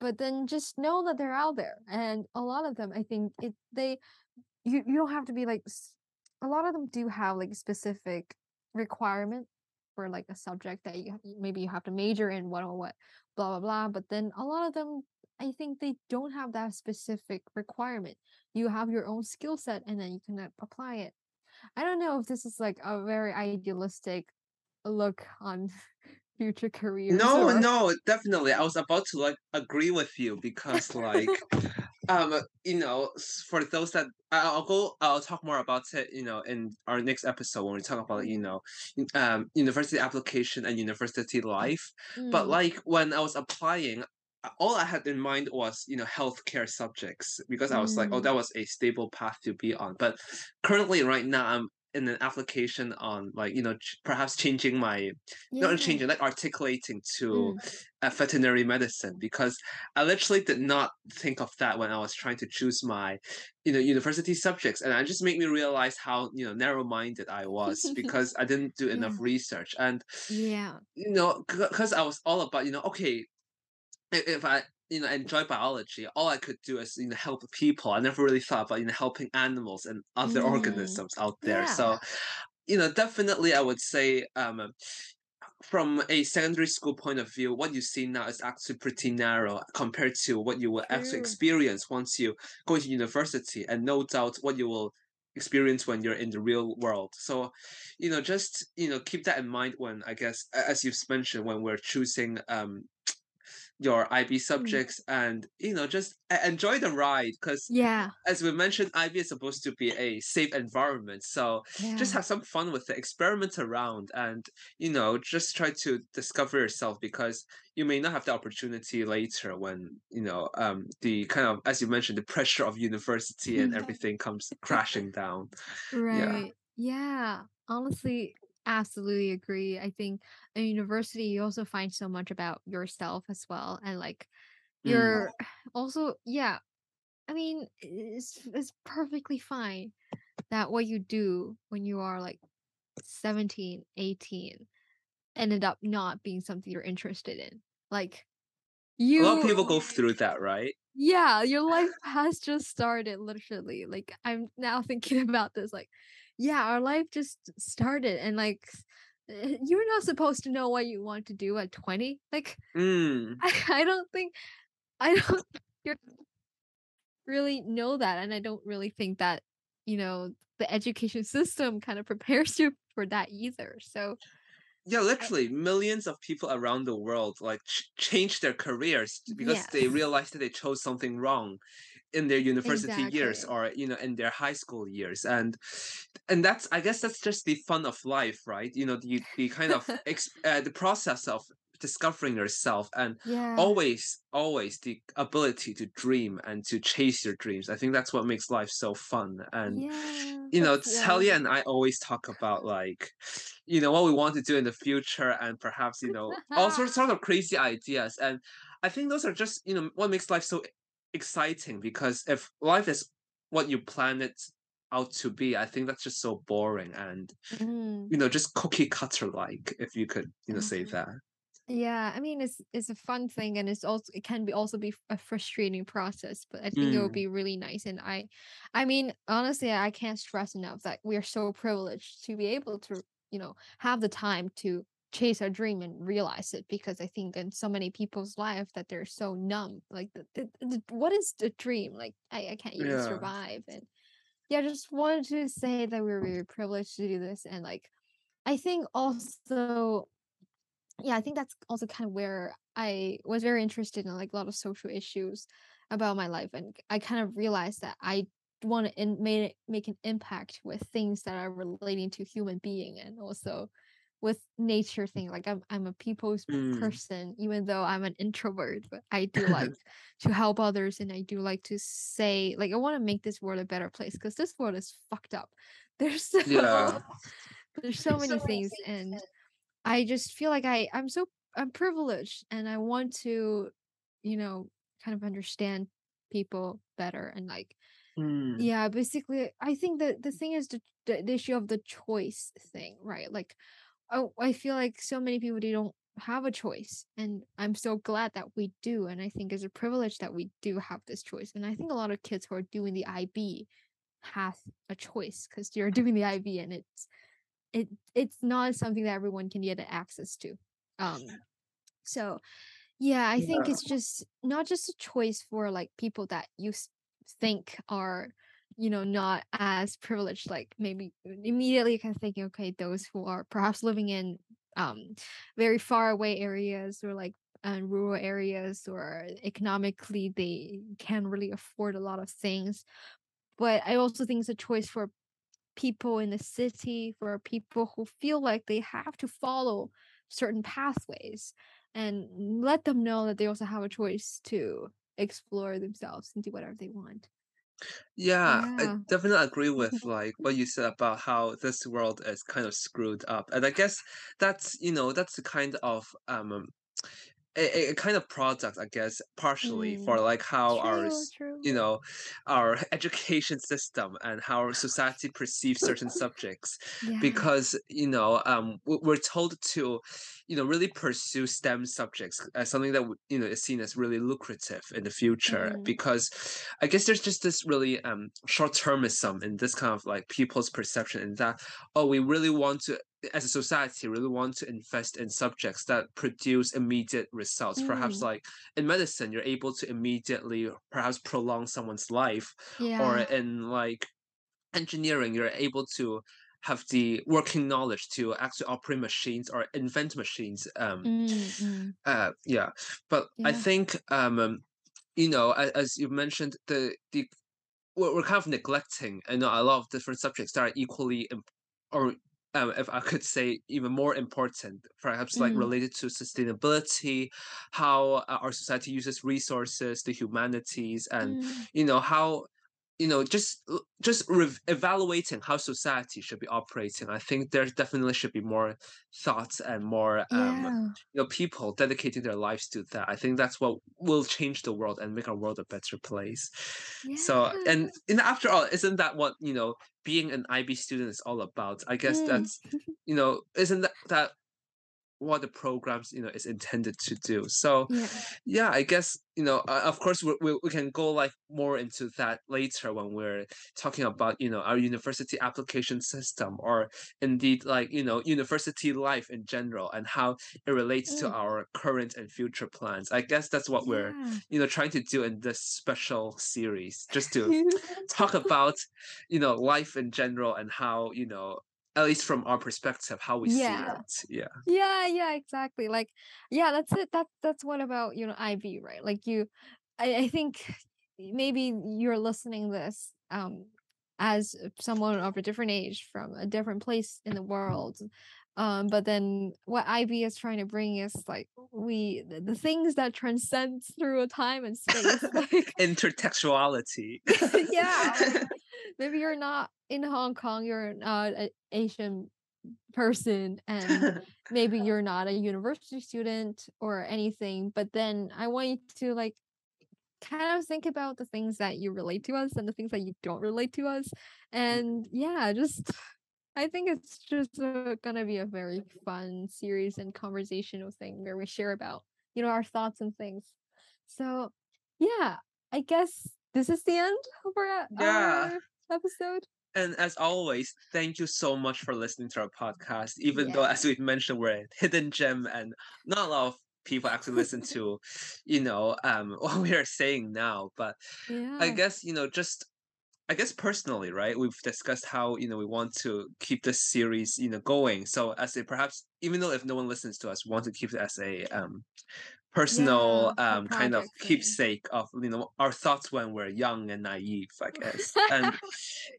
But then just know that they're out there, and a lot of them, I think it they you you don't have to be like a lot of them do have like specific requirement for like a subject that you maybe you have to major in what or what blah blah blah but then a lot of them i think they don't have that specific requirement. You have your own skill set and then you can apply it. I don't know if this is like a very idealistic look on future careers No, or no, definitely. I was about to like agree with you because like um you know for those that I'll go I'll talk more about it you know in our next episode when we talk about you know um university application and university life. But Mm, like when I was applying all I had in mind was you know healthcare subjects because I was like oh mm, that was a stable path to be on. But currently right now I'm in an application on like you know ch- perhaps changing my not yeah. changing like articulating to mm, uh, veterinary medicine because I literally did not think of that when I was trying to choose my, you know, university subjects, and it just made me realize how you know narrow-minded I was because I didn't do enough yeah. research, and yeah. you know, because I was all about you know, okay, if I you know enjoy biology, all I could do is you know help people. I never really thought about you know helping animals and other mm, organisms out there. yeah So you know, definitely I would say um from a secondary school point of view, what you see now is actually pretty narrow compared to what you will actually experience once you go to university, and no doubt what you will experience when you're in the real world. So, you know, just you know, keep that in mind when I guess as you've mentioned when we're choosing um your IB Mm. subjects and you know just enjoy the ride because Yeah. as we mentioned, IB is supposed to be a safe environment. So just have some fun with it, experiment around, and you know, just try to discover yourself because you may not have the opportunity later when you know um, the kind of as you mentioned the pressure of university and everything comes crashing down. Yeah. Right. Yeah. Honestly, absolutely agree. I think in university you also find so much about yourself as well. And like Mm. you're also yeah, I mean it's it's perfectly fine that what you do when you are like 17, 18, ended up not being something you're interested in. Like you, A lot of people go through that, right? Yeah, your life has just started, literally. Like, I'm now thinking about this, like, yeah, our life just started, and like, eh, you're not supposed to know what you want to do at 20. Like, Mm. I, I don't think, I don't you really know that, and I don't really think that, you know, the education system kind of prepares you for that either. So, Yeah, literally millions of people around the world like ch- change their careers because they realized that they chose something wrong in their university years or you know in their high school years and and that's i guess that's just the fun of life right? You know the the kind of ex- uh, the process of discovering yourself and Yeah, always always the ability to dream and to chase your dreams. I think that's what makes life so fun and yeah, you know yeah. And i always talk about like you know what we want to do in the future and perhaps you know all sorts sort of crazy ideas and i think those are just you know what makes life so exciting because if life is what you plan it out to be, I think that's just so boring and Mm. you know just cookie cutter like if you could you know say that. Yeah, I mean it's it's a fun thing and it's also it can be also be a frustrating process, but I think it would Mm, be really nice and I I mean honestly I can't stress enough that we're so privileged to be able to, you know, have the time to chase our dream and realize it because I think in so many people's life that they're so numb. Like the, the, the, what is the dream? Like I, I can't even yeah. survive and yeah, I just wanted to say that we're very privileged to do this and like I think also yeah, I think that's also kind of where I was very interested in like a lot of social issues about my life, and I kind of realized that I want to in, make make an impact with things that are relating to human being and also with nature thing. Like I'm I'm a people's Mm. person, even though I'm an introvert, but I do like to help others, and I do like to say like I want to make this world a better place because this world is fucked up. There's so yeah. there's so many things and I just feel like I I'm so I'm privileged and I want to, you know, kind of understand people better and like Mm, yeah, basically I think that the thing is the the issue of the choice thing, right? Like oh, I feel like so many people they don't have a choice and I'm so glad that we do and I think it's a privilege that we do have this choice. And I think a lot of kids who are doing the IB have a choice because you're doing the IB and it's it it's not something that everyone can get access to. Um, so yeah, I think yeah. it's just not just a choice for like people that you think are, you know, not as privileged. Like maybe immediately kind of thinking, okay, those who are perhaps living in um very far away areas or like uh, rural areas or economically they can't really afford a lot of things. But I also think it's a choice for people in the city, for people who feel like they have to follow certain pathways and let them know that they also have a choice to explore themselves and do whatever they want. Yeah, I Yeah. definitely agree with like what you said about how this world is kind of screwed up. And I guess that's, you know, that's the kind of um a, a kind of product, I guess, partially for Mm. like how our, True, s- true. you know, our education system and how our society perceives certain subjects, Yeah. because you know, um, we're told to, you know, really pursue STEM subjects as something that you know is seen as really lucrative in the future. Mm. Because I guess there's just this really um short termism in this kind of like people's perception, in that oh, we really want to as a society really want to invest in subjects that produce immediate results. Perhaps Mm. like in medicine you're able to immediately perhaps prolong someone's life or in like engineering you're able to have the working knowledge to actually operate machines or invent machines um Mm, uh yeah. But i think um um, you know a- as you mentioned the the we're, we're kind of neglecting you know a lot of different subjects that are equally imp- or um, if i could say even more important perhaps like Mm. related to sustainability how uh, our society uses resources the humanities and Mm. you know how you know just just rev- evaluating how society should be operating i think there definitely should be more thoughts and more um Yeah. you know people dedicating their lives to that i think that's what will change the world and make our world a better place so and, and after all isn't that what you know being an ib student is all about i guess Mm. that's you know isn't that that what the programs you know is intended to do so Yeah. yeah i guess you know uh, of course we, we, we can go like more into that later when we're talking about you know our university application system or indeed like you know university life in general and how it relates to Mm. our current and future plans i guess that's what we're you know trying to do in this special series just to talk about you know life in general and how you know at least from our perspective how we Yeah. see it yeah Yeah, yeah, exactly. Like, yeah, that's it. That's that's what about, you know, IB, right? Like you I, I think maybe you're listening this um as someone of a different age from a different place in the world. Um, but then what IB is trying to bring is like we the, the things that transcend through a time and space. Like intertextuality yeah. Maybe you're not in Hong Kong, you're not an Asian person and maybe you're not a university student or anything but then i want you to like kind of think about the things that you relate to us and the things that you don't relate to us and yeah just i think it's just uh, gonna be a very fun series and conversational thing where we share about you know our thoughts and things so yeah i guess this is the end of our, Yeah. our episode And as always, thank you so much for listening to our podcast. Even though, as we've mentioned, we're a hidden gem and not a lot of people actually listen to, you know, um, what we are saying now. But yeah I guess, you know, just I guess personally, right? We've discussed how, you know, we want to keep this series, you know, going. So as a perhaps even though if no one listens to us, we want to keep it as a um personal Yeah, um kind of thing. keepsake of you know our thoughts when we're young and naive, I guess. And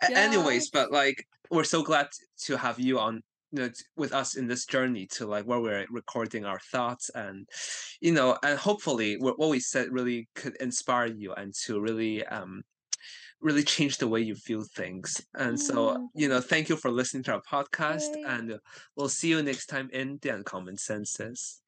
Yeah. anyways but like we're so glad to have you on you know with us in this journey to like where we're recording our thoughts and you know and hopefully what we said really could inspire you and to really um really change the way you view things and so you know thank you for listening to our podcast Yay. and we'll see you next time in the uncommon senses